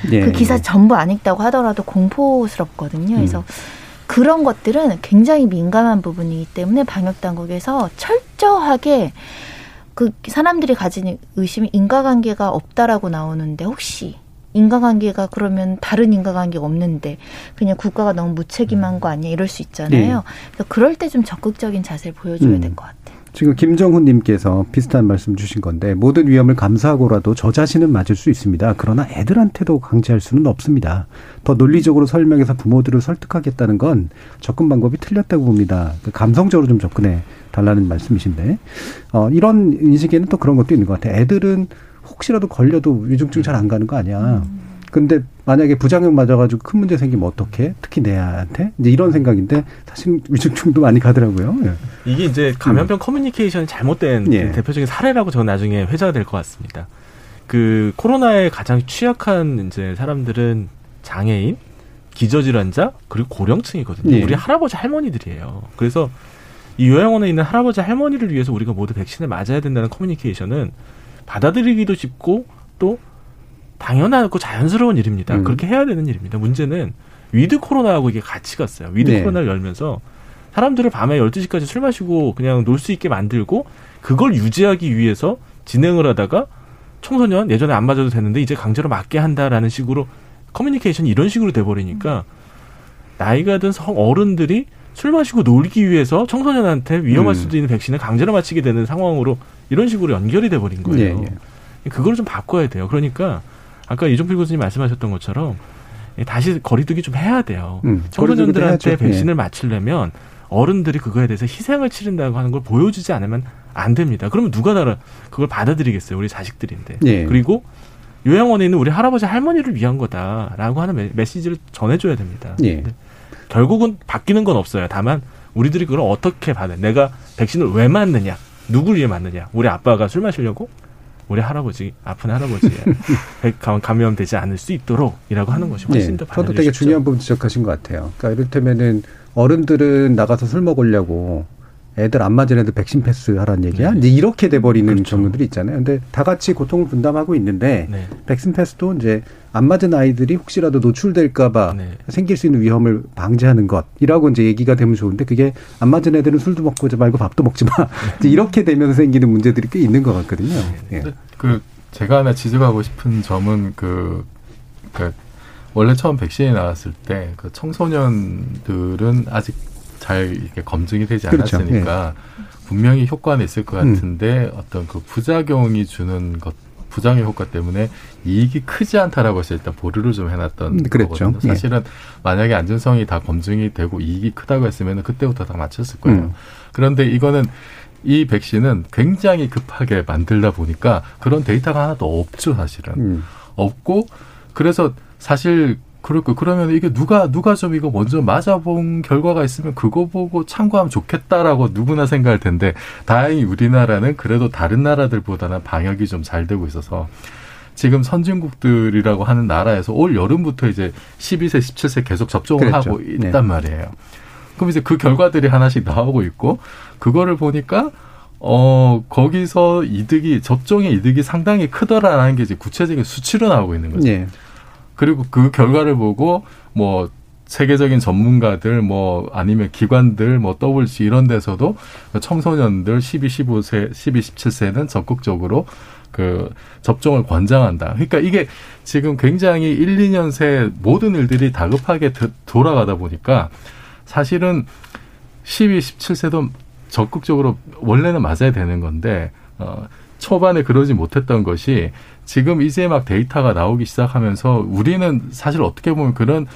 네. 그 기사 전부 안 읽다고 하더라도 공포스럽거든요. 그래서 음. 그런 것들은 굉장히 민감한 부분이기 때문에 방역 당국에서 철저하게 그 사람들이 가진 의심이 인과관계가 없다라고 나오는데 혹시 인과관계가 그러면 다른 인과관계가 없는데 그냥 국가가 너무 무책임한 거 아니야 이럴 수 있잖아요. 네. 그래서 그럴 때 좀 적극적인 자세를 보여줘야 음. 될것 같아요. 지금 김정훈님께서 비슷한 말씀 주신 건데 모든 위험을 감수하고라도 저 자신은 맞을 수 있습니다. 그러나 애들한테도 강제할 수는 없습니다. 더 논리적으로 설명해서 부모들을 설득하겠다는 건 접근 방법이 틀렸다고 봅니다. 그 감성적으로 좀 접근해 달라는 말씀이신데 어, 이런 인식에는 또 그런 것도 있는 것 같아요. 애들은 혹시라도 걸려도 위중증 잘 안 가는 거 아니야. 음. 근데 만약에 부작용 맞아가지고 큰 문제 생기면 어떡해? 특히 내 아한테? 이제 이런 생각인데 사실 위중증도 많이 가더라고요. 예. 이게 이제 감염병 음. 커뮤니케이션이 잘못된 예. 대표적인 사례라고 저는 나중에 회자가 될 것 같습니다. 그 코로나에 가장 취약한 이제 사람들은 장애인, 기저질환자 그리고 고령층이거든요. 예. 우리 할아버지 할머니들이에요. 그래서 이 요양원에 있는 할아버지 할머니를 위해서 우리가 모두 백신을 맞아야 된다는 커뮤니케이션은 받아들이기도 쉽고 또 당연하고 자연스러운 일입니다. 음. 그렇게 해야 되는 일입니다. 문제는 with 코로나하고 이게 같이 갔어요. with 네. 코로나를 열면서 사람들을 밤에 12시까지 술 마시고 그냥 놀 수 있게 만들고 그걸 유지하기 위해서 진행을 하다가 청소년 예전에 안 맞아도 되는데 이제 강제로 맞게 한다라는 식으로 커뮤니케이션이 이런 식으로 돼버리니까 나이가 든 성 어른들이 술 마시고 놀기 위해서 청소년한테 위험할 음. 수도 있는 백신을 강제로 맞히게 되는 상황으로 이런 식으로 연결이 돼 버린 거예요. 예, 예. 그걸 좀 바꿔야 돼요. 그러니까 아까 이종필 교수님 말씀하셨던 것처럼 다시 거리두기 좀 해야 돼요. 음, 청소년들한테 백신을 예. 맞추려면 어른들이 그거에 대해서 희생을 치른다고 하는 걸 보여주지 않으면 안 됩니다. 그러면 누가 나라 그걸 받아들이겠어요? 우리 자식들인데. 예. 그리고 요양원에 있는 우리 할아버지 할머니를 위한 거다라고 하는 메시지를 전해줘야 됩니다. 예. 결국은 바뀌는 건 없어요. 다만 우리들이 그걸 어떻게 받아? 내가 백신을 왜 맞느냐? 누굴 위해 맞느냐? 우리 아빠가 술 마시려고? 우리 할아버지 아픈 할아버지에 (laughs) 감염되지 않을 수 있도록이라고 하는 것이 훨씬 네, 더 저도 되게 쉽죠. 중요한 부분 지적하신 것 같아요. 그러니까 이를테면은 어른들은 나가서 술 먹으려고 애들 안 맞은 애들 백신 패스 하라는 얘기야. 네. 이제 이렇게 돼버리는 그렇죠. 경우들이 있잖아요. 근데 다 같이 고통을 분담하고 있는데 네. 백신 패스도 이제 안 맞은 아이들이 혹시라도 노출될까봐 네. 생길 수 있는 위험을 방지하는 것이라고 이제 얘기가 되면 좋은데 그게 안 맞은 애들은 술도 먹고 말고 밥도 먹지 마. (laughs) 이제 이렇게 되면서 생기는 문제들이 꽤 있는 것 같거든요. 예. 그 제가 하나 지적하고 싶은 점은 그, 그 원래 처음 백신이 나왔을 때 그 청소년들은 아직 잘 이렇게 검증이 되지 그렇죠. 않았으니까 네. 분명히 효과는 있을 것 같은데 음. 어떤 그 부작용이 주는 것 부작용 효과 때문에 이익이 크지 않다라고 해서 일단 보류를 좀 해놨던 음. 거거든요. 예. 사실은 예. 만약에 안전성이 다 검증이 되고 이익이 크다고 했으면 그때부터 다 맞췄을 거예요. 음. 그런데 이거는 이 백신은 굉장히 급하게 만들다 보니까 그런 데이터가 하나도 없죠, 사실은. 음. 없고 그래서 사실 그럴까 그러면 이게 누가 누가 좀 이거 먼저 맞아본 결과가 있으면 그거 보고 참고하면 좋겠다라고 누구나 생각할 텐데 다행히 우리나라는 그래도 다른 나라들보다는 방역이 좀 잘 되고 있어서 지금 선진국들이라고 하는 나라에서 올 여름부터 이제 12세, 17세 계속 접종을 그랬죠. 하고 있단 네. 말이에요. 그럼 이제 그 결과들이 하나씩 나오고 있고 그거를 보니까 어 거기서 이득이 접종의 이득이 상당히 크더라라는 게 이제 구체적인 수치로 나오고 있는 거죠. 네. 그리고 그 결과를 보고 뭐 세계적인 전문가들 뭐 아니면 기관들 뭐 WC 이런 데서도 청소년들 12, 15세, 12, 17세는 적극적으로 그 접종을 권장한다. 그러니까 이게 지금 굉장히 1, 2년 새 모든 일들이 다급하게 돌아가다 보니까 사실은 12, 17세도 적극적으로 원래는 맞아야 되는 건데 어 초반에 그러지 못했던 것이 지금 이제 막 데이터가 나오기 시작하면서 우리는 사실 어떻게 보면 그런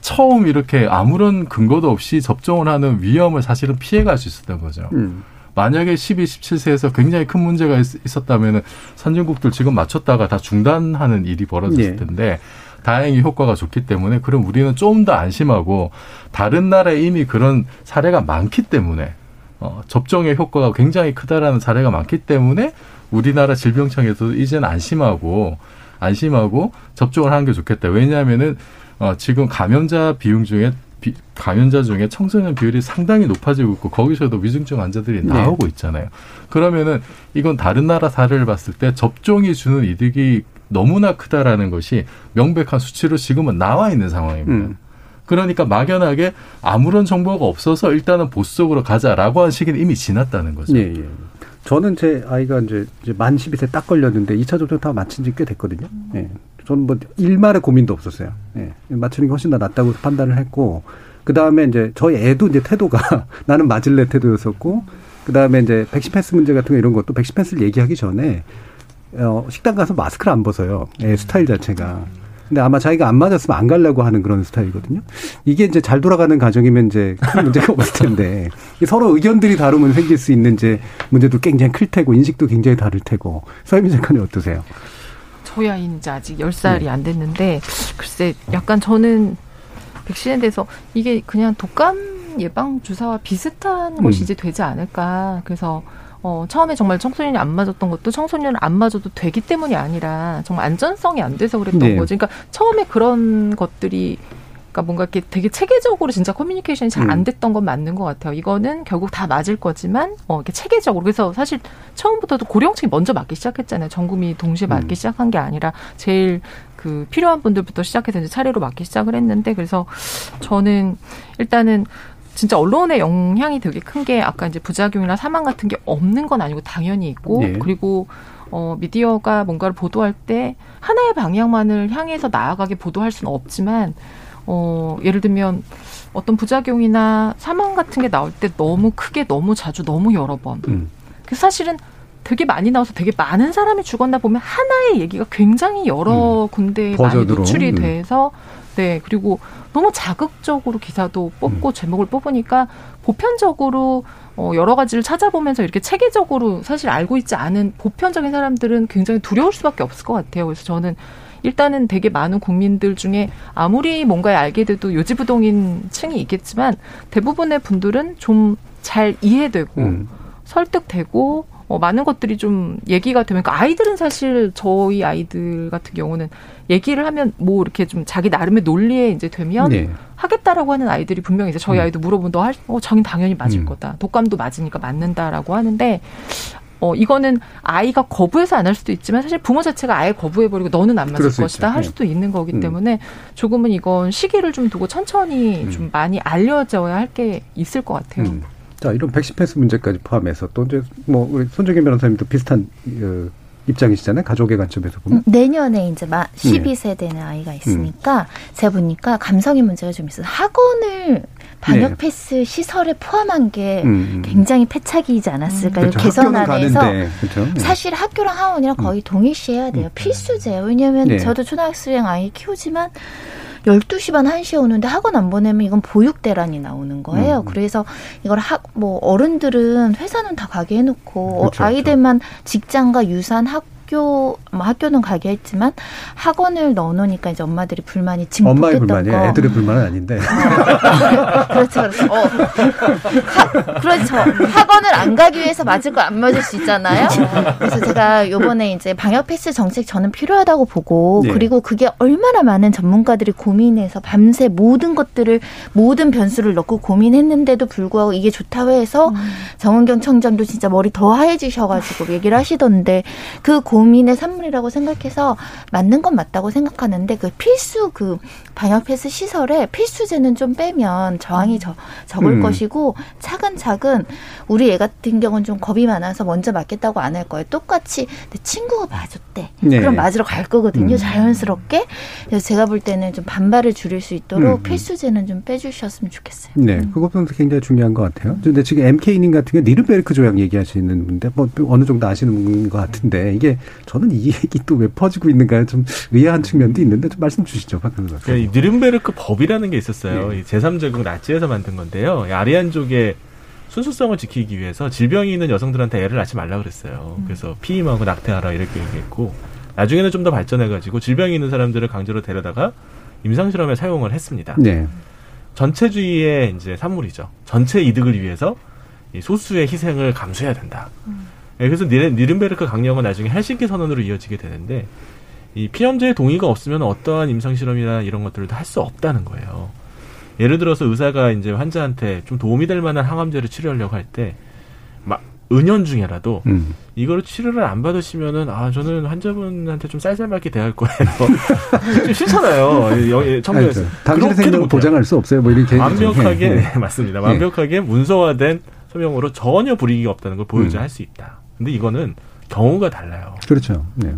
처음 이렇게 아무런 근거도 없이 접종을 하는 위험을 사실은 피해갈 수 있었던 거죠. 음. 만약에 12, 17세에서 굉장히 큰 문제가 있, 었다면 선진국들 지금 맞췄다가 다 중단하는 일이 벌어졌을 네. 텐데 다행히 효과가 좋기 때문에 그럼 우리는 좀 더 안심하고 다른 나라에 이미 그런 사례가 많기 때문에 어, 접종의 효과가 굉장히 크다라는 사례가 많기 때문에 우리나라 질병청에서 이제는 안심하고 안심하고 접종을 하는 게 좋겠다. 왜냐하면은 어, 지금 감염자 비용 중에 비, 감염자 중에 청소년 비율이 상당히 높아지고 있고 거기서도 위중증 환자들이 네. 나오고 있잖아요. 그러면은 이건 다른 나라 사례를 봤을 때 접종이 주는 이득이 너무나 크다라는 것이 명백한 수치로 지금은 나와 있는 상황입니다. 음. 그러니까 막연하게 아무런 정보가 없어서 일단은 보수 적으로 가자라고 한 시기는 이미 지났다는 거죠. 예, 예. 저는 제 아이가 이제, 이제 만 12세 딱 걸렸는데 2차 접종 다 마친 지 꽤 됐거든요. 예. 저는 뭐 일말의 고민도 없었어요. 예. 맞추는 게 훨씬 더 낫다고 판단을 했고 그 다음에 이제 저희 애도 이제 태도가 (laughs) 나는 맞을래 태도였었고 그 다음에 이제 백신 패스 문제 같은 거 이런 것도 백신 패스를 얘기하기 전에 어, 식당 가서 마스크를 안 벗어요. 애 스타일 자체가. 근데 아마 자기가 안 맞았으면 안 가려고 하는 그런 스타일이거든요. 이게 이제 잘 돌아가는 가정이면 이제 큰 문제가 없을 텐데 서로 의견들이 다르면 생길 수 있는 이제 문제도 굉장히 클 테고 인식도 굉장히 다를 테고 서희민 작가님 어떠세요? 저희 아이는 이제 아직 10살이 네. 안 됐는데 글쎄 약간 저는 백신에 대해서 이게 그냥 독감 예방 주사와 비슷한 음. 것이 이제 되지 않을까. 그래서 어, 처음에 정말 청소년이 안 맞았던 것도 청소년을 안 맞아도 되기 때문이 아니라 정말 안전성이 안 돼서 그랬던 네. 거지. 그러니까 처음에 그런 것들이 그러니까 뭔가 이렇게 되게 체계적으로 진짜 커뮤니케이션이 잘안 음. 됐던 건 맞는 것 같아요. 이거는 결국 다 맞을 거지만 어 이렇게 체계적으로 그래서 사실 처음부터도 고령층이 먼저 맞기 시작했잖아요. 전 국민이 동시에 맞기 음. 시작한 게 아니라 제일 그 필요한 분들부터 시작해서 이제 차례로 맞기 시작을 했는데 그래서 저는 일단은 진짜 언론의 영향이 되게 큰 게 아까 이제 부작용이나 사망 같은 게 없는 건 아니고 당연히 있고 네. 그리고 어 미디어가 뭔가를 보도할 때 하나의 방향만을 향해서 나아가게 보도할 수는 없지만 어, 예를 들면 어떤 부작용이나 사망 같은 게 나올 때 너무 크게 너무 자주 너무 여러 번. 음. 그 사실은 되게 많이 나와서 되게 많은 사람이 죽었나 보면 하나의 얘기가 굉장히 여러 음. 군데에 많이 노출이 음. 돼서 네 그리고 너무 자극적으로 기사도 뽑고 음. 제목을 뽑으니까 보편적으로 어, 여러 가지를 찾아보면서 이렇게 체계적으로 사실 알고 있지 않은 보편적인 사람들은 굉장히 두려울 수밖에 없을 것 같아요. 그래서 저는 일단은 되게 많은 국민들 중에 아무리 뭔가에 알게 돼도 요지부동인 층이 있겠지만 대부분의 분들은 좀 잘 이해되고 음. 설득되고 어, 많은 것들이 좀 얘기가 되면 그러니까 아이들은 사실 저희 아이들 같은 경우는 얘기를 하면 뭐 이렇게 좀 자기 나름의 논리에 이제 되면 네. 하겠다라고 하는 아이들이 분명히 있어요. 저희 음. 아이도 물어보면 너 할, 어, 자기 당연히 맞을 음. 거다. 독감도 맞으니까 맞는다라고 하는데 어, 이거는 아이가 거부해서 안 할 수도 있지만 사실 부모 자체가 아예 거부해버리고 너는 안 맞을 것이다 할 네. 수도 있는 거기 음. 때문에 조금은 이건 시기를 좀 두고 천천히 음. 좀 많이 알려져야 할 게 있을 것 같아요. 음. 자, 이런 백신 패스 문제까지 포함해서 또 이제 뭐 우리 손정현 변호사님도 비슷한 어, 입장이시잖아요. 가족의 관점에서 보면. 음, 내년에 이제 막 12세 되는 아이가 있으니까 음. 제가 보니까 감성의 문제가 좀 있어요. 학원을 방역 네. 패스 시설에 포함한 게 음. 굉장히 패착이지 않았을까요? 그렇죠. 개선 안에서 그렇죠. 네. 사실 학교랑 학원이랑 거의 동일시해야 돼요. 음. 필수제예요. 왜냐하면 네. 저도 초등학생 아이 키우지만 12시 반 1시에 오는데 학원 안 보내면 이건 보육 대란이 나오는 거예요. 음. 그래서 이걸 학, 뭐, 어른들은 회사는 다 가게 해 놓고 그렇죠, 아이들만 직장과 유산 학 학교 뭐 학교는 가게 했지만 학원을 넣어놓으니까 이제 엄마들이 불만이 증폭했던 엄마의 불만이에요. 거. 애들의 불만은 아닌데. (laughs) 그렇죠, 그렇죠. 어. 하, 그렇죠. 학원을 안 가기 위해서 맞을 거 안 맞을 수 있잖아요. 그래서 제가 요번에 이제 방역 패스 정책 저는 필요하다고 보고 네. 그리고 그게 얼마나 많은 전문가들이 고민해서 밤새 모든 것들을 모든 변수를 넣고 고민했는데도 불구하고 이게 좋다고 해서 음. 정은경 청장도 진짜 머리 더 하얘지셔가지고 얘기를 하시던데 그 고민 도민의 산물이라고 생각해서 맞는 건 맞다고 생각하는데 그 필수 그 방역 패스 시설에 필수제는 좀 빼면 저항이 저, 적을 음. 것이고 차근차근 우리 애 같은 경우는 좀 겁이 많아서 먼저 맞겠다고 안 할 거예요. 똑같이 내 친구가 맞았대. 네. 그럼 맞으러 갈 거거든요. 음. 자연스럽게. 그래서 제가 볼 때는 좀 반발을 줄일 수 있도록 음. 필수재는 좀 빼주셨으면 좋겠어요. 네, 음. 그것도 굉장히 중요한 것 같아요. 근데 지금 MK님 같은 경우 뉘른베르크 조약 얘기하시는 분인데 뭐 어느 정도 아시는 것 같은데 이게 저는 이 얘기 또 왜 퍼지고 있는가요? 좀 의아한 측면도 있는데 좀 말씀 주시죠, 박근혜 박사. 그러니까 뉘른베르크 법이라는 게 있었어요. 네. 제3제국 나치에서 만든 건데요. 아리안족의 순수성을 지키기 위해서 질병이 있는 여성들한테 애를 낳지 말라 그랬어요. 음. 그래서 피임하고 낙태하라 이렇게 얘기했고 나중에는 좀 더 발전해가지고 질병이 있는 사람들을 강제로 데려다가 임상 실험에 사용을 했습니다. 네. 전체주의의 이제 산물이죠. 전체 이득을 위해서 이 소수의 희생을 감수해야 된다. 음. 네, 그래서 니른베르크 강령은 나중에 헬싱키 선언으로 이어지게 되는데 이 피험자의 동의가 없으면 어떠한 임상 실험이나 이런 것들도 할수 없다는 거예요. 예를 들어서 의사가 이제 환자한테 좀 도움이 될 만한 항암제를 치료하려고 할 때 막 은연 중에라도 음. 이거를 치료를 안 받으시면은 아 저는 환자분한테 좀 쌀쌀맞게 대할 거예요. (laughs) 좀 싫잖아요. 청구에서 당신의 생명을 보장할 수 없어요. 뭐 이렇게 완벽하게 네. 네, (laughs) 맞습니다. 완벽하게 문서화된 소명으로 전혀 불이익이 없다는 걸 보여줘야 음. 할수 있다. 근데 이거는 경우가 달라요. 그렇죠. 네.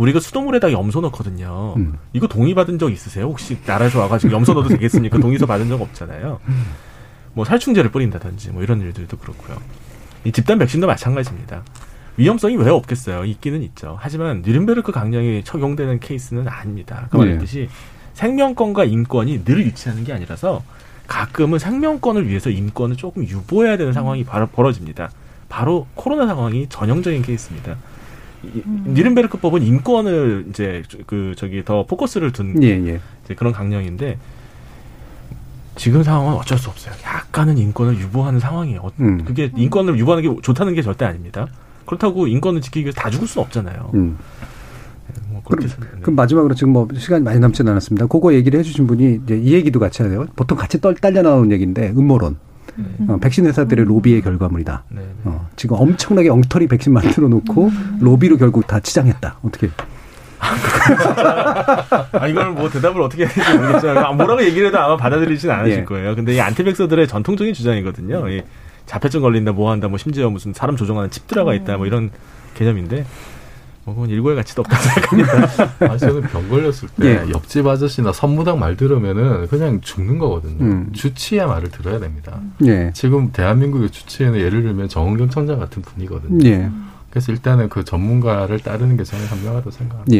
우리가 수돗물에다 염소 넣거든요. 음. 이거 동의 받은 적 있으세요? 혹시 나라에서 와가지고 염소 넣어도 되겠습니까? (laughs) 동의서 받은 적 없잖아요. 뭐 살충제를 뿌린다든지 뭐 이런 일들도 그렇고요. 이 집단 백신도 마찬가지입니다. 위험성이 왜 없겠어요? 있기는 있죠. 하지만 뉘른베르크 강령이 적용되는 케이스는 아닙니다. 그 말했듯이 네. 생명권과 인권이 늘 일치하는 게 아니라서 가끔은 생명권을 위해서 인권을 조금 유보해야 되는 상황이 바로 벌어집니다. 바로 코로나 상황이 전형적인 케이스입니다. 음. 뉘른베르크법은 인권을 이제 그 저기 더 포커스를 둔 예, 예. 이제 그런 강령인데 지금 상황은 어쩔 수 없어요. 약간은 인권을 유보하는 상황이에요. 음. 그게 인권을 유보하는 게 좋다는 게 절대 아닙니다. 그렇다고 인권을 지키기 위해서 다 죽을 수는 없잖아요. 음. 네, 뭐 그럼, 그럼 마지막으로 지금 뭐 시간이 많이 남지 않았습니다. 그거 얘기를 해주신 분이 이제 이 얘기도 같이 하네요. 보통 같이 떨 딸려 나오는 얘기인데 음모론. 네. 어, 백신 회사들의 로비의 결과물이다. 네, 네. 어, 지금 엄청나게 엉터리 백신 만들어 놓고 음. 로비로 결국 다 치장했다. 어떻게? 아, 이걸 뭐 대답을 어떻게 해야 될지 모르겠지만, 아, 뭐라고 얘기를 해도 아마 받아들이진 않으실 예. 거예요. 근데 이 안티백서들의 전통적인 주장이거든요. 이 자폐증 걸린다, 뭐 한다, 뭐 심지어 무슨 사람 조종하는 칩 들어가 있다, 뭐 이런 개념인데, 뭐 그건 일고의 가치도 없다고 생각합니다. (laughs) 아, 저는 병 걸렸을 때 예. 옆집 아저씨나 선무당 말 들으면은 그냥 죽는 거거든요. 음. 주치의 말을 들어야 됩니다. 예. 지금 대한민국의 주치의는 예를 들면 정은경 청장 같은 분이거든요. 예. 그래서 일단은 그 전문가를 따르는 게 저는 현명하다고 생각합니다.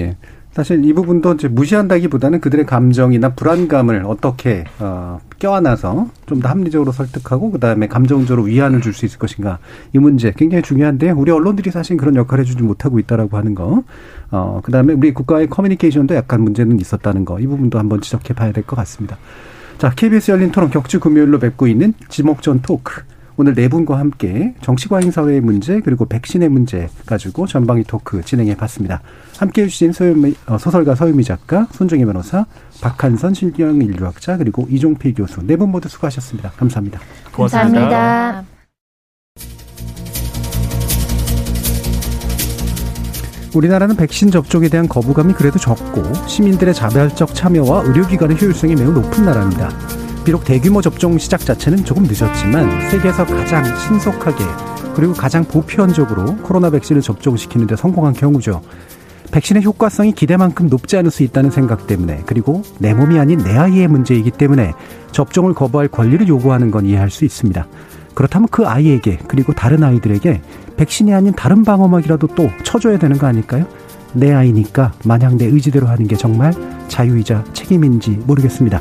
예. 사실 이 부분도 이제 무시한다기보다는 그들의 감정이나 불안감을 어떻게 어, 껴안아서 좀 더 합리적으로 설득하고 그다음에 감정적으로 위안을 줄 수 있을 것인가 이 문제 굉장히 중요한데요. 우리 언론들이 사실 그런 역할을 해주지 못하고 있다라고 하는 거. 어, 그다음에 우리 국가의 커뮤니케이션도 약간 문제는 있었다는 거. 이 부분도 한번 지적해 봐야 될 것 같습니다. 자, KBS 열린 토론 격주 금요일로 뵙고 있는 지목전 토크. 오늘 네 분과 함께 정치과잉 사회의 문제 그리고 백신의 문제 가지고 전방위 토크 진행해 봤습니다. 함께 해주신 서유미, 어, 소설가 서유미 작가, 손정희 변호사, 박한선 실경 인류학자 그리고 이종필 교수 네 분 모두 수고하셨습니다. 감사합니다. 고맙습니다. 감사합니다. 우리나라는 백신 접종에 대한 거부감이 그래도 적고 시민들의 자발적 참여와 의료기관의 효율성이 매우 높은 나라입니다. 비록 대규모 접종 시작 자체는 조금 늦었지만 세계에서 가장 신속하게 그리고 가장 보편적으로 코로나 백신을 접종시키는 데 성공한 경우죠. 백신의 효과성이 기대만큼 높지 않을 수 있다는 생각 때문에 그리고 내 몸이 아닌 내 아이의 문제이기 때문에 접종을 거부할 권리를 요구하는 건 이해할 수 있습니다. 그렇다면 그 아이에게 그리고 다른 아이들에게 백신이 아닌 다른 방어막이라도 또 쳐줘야 되는 거 아닐까요? 내 아이니까 마냥 내 의지대로 하는 게 정말 자유이자 책임인지 모르겠습니다.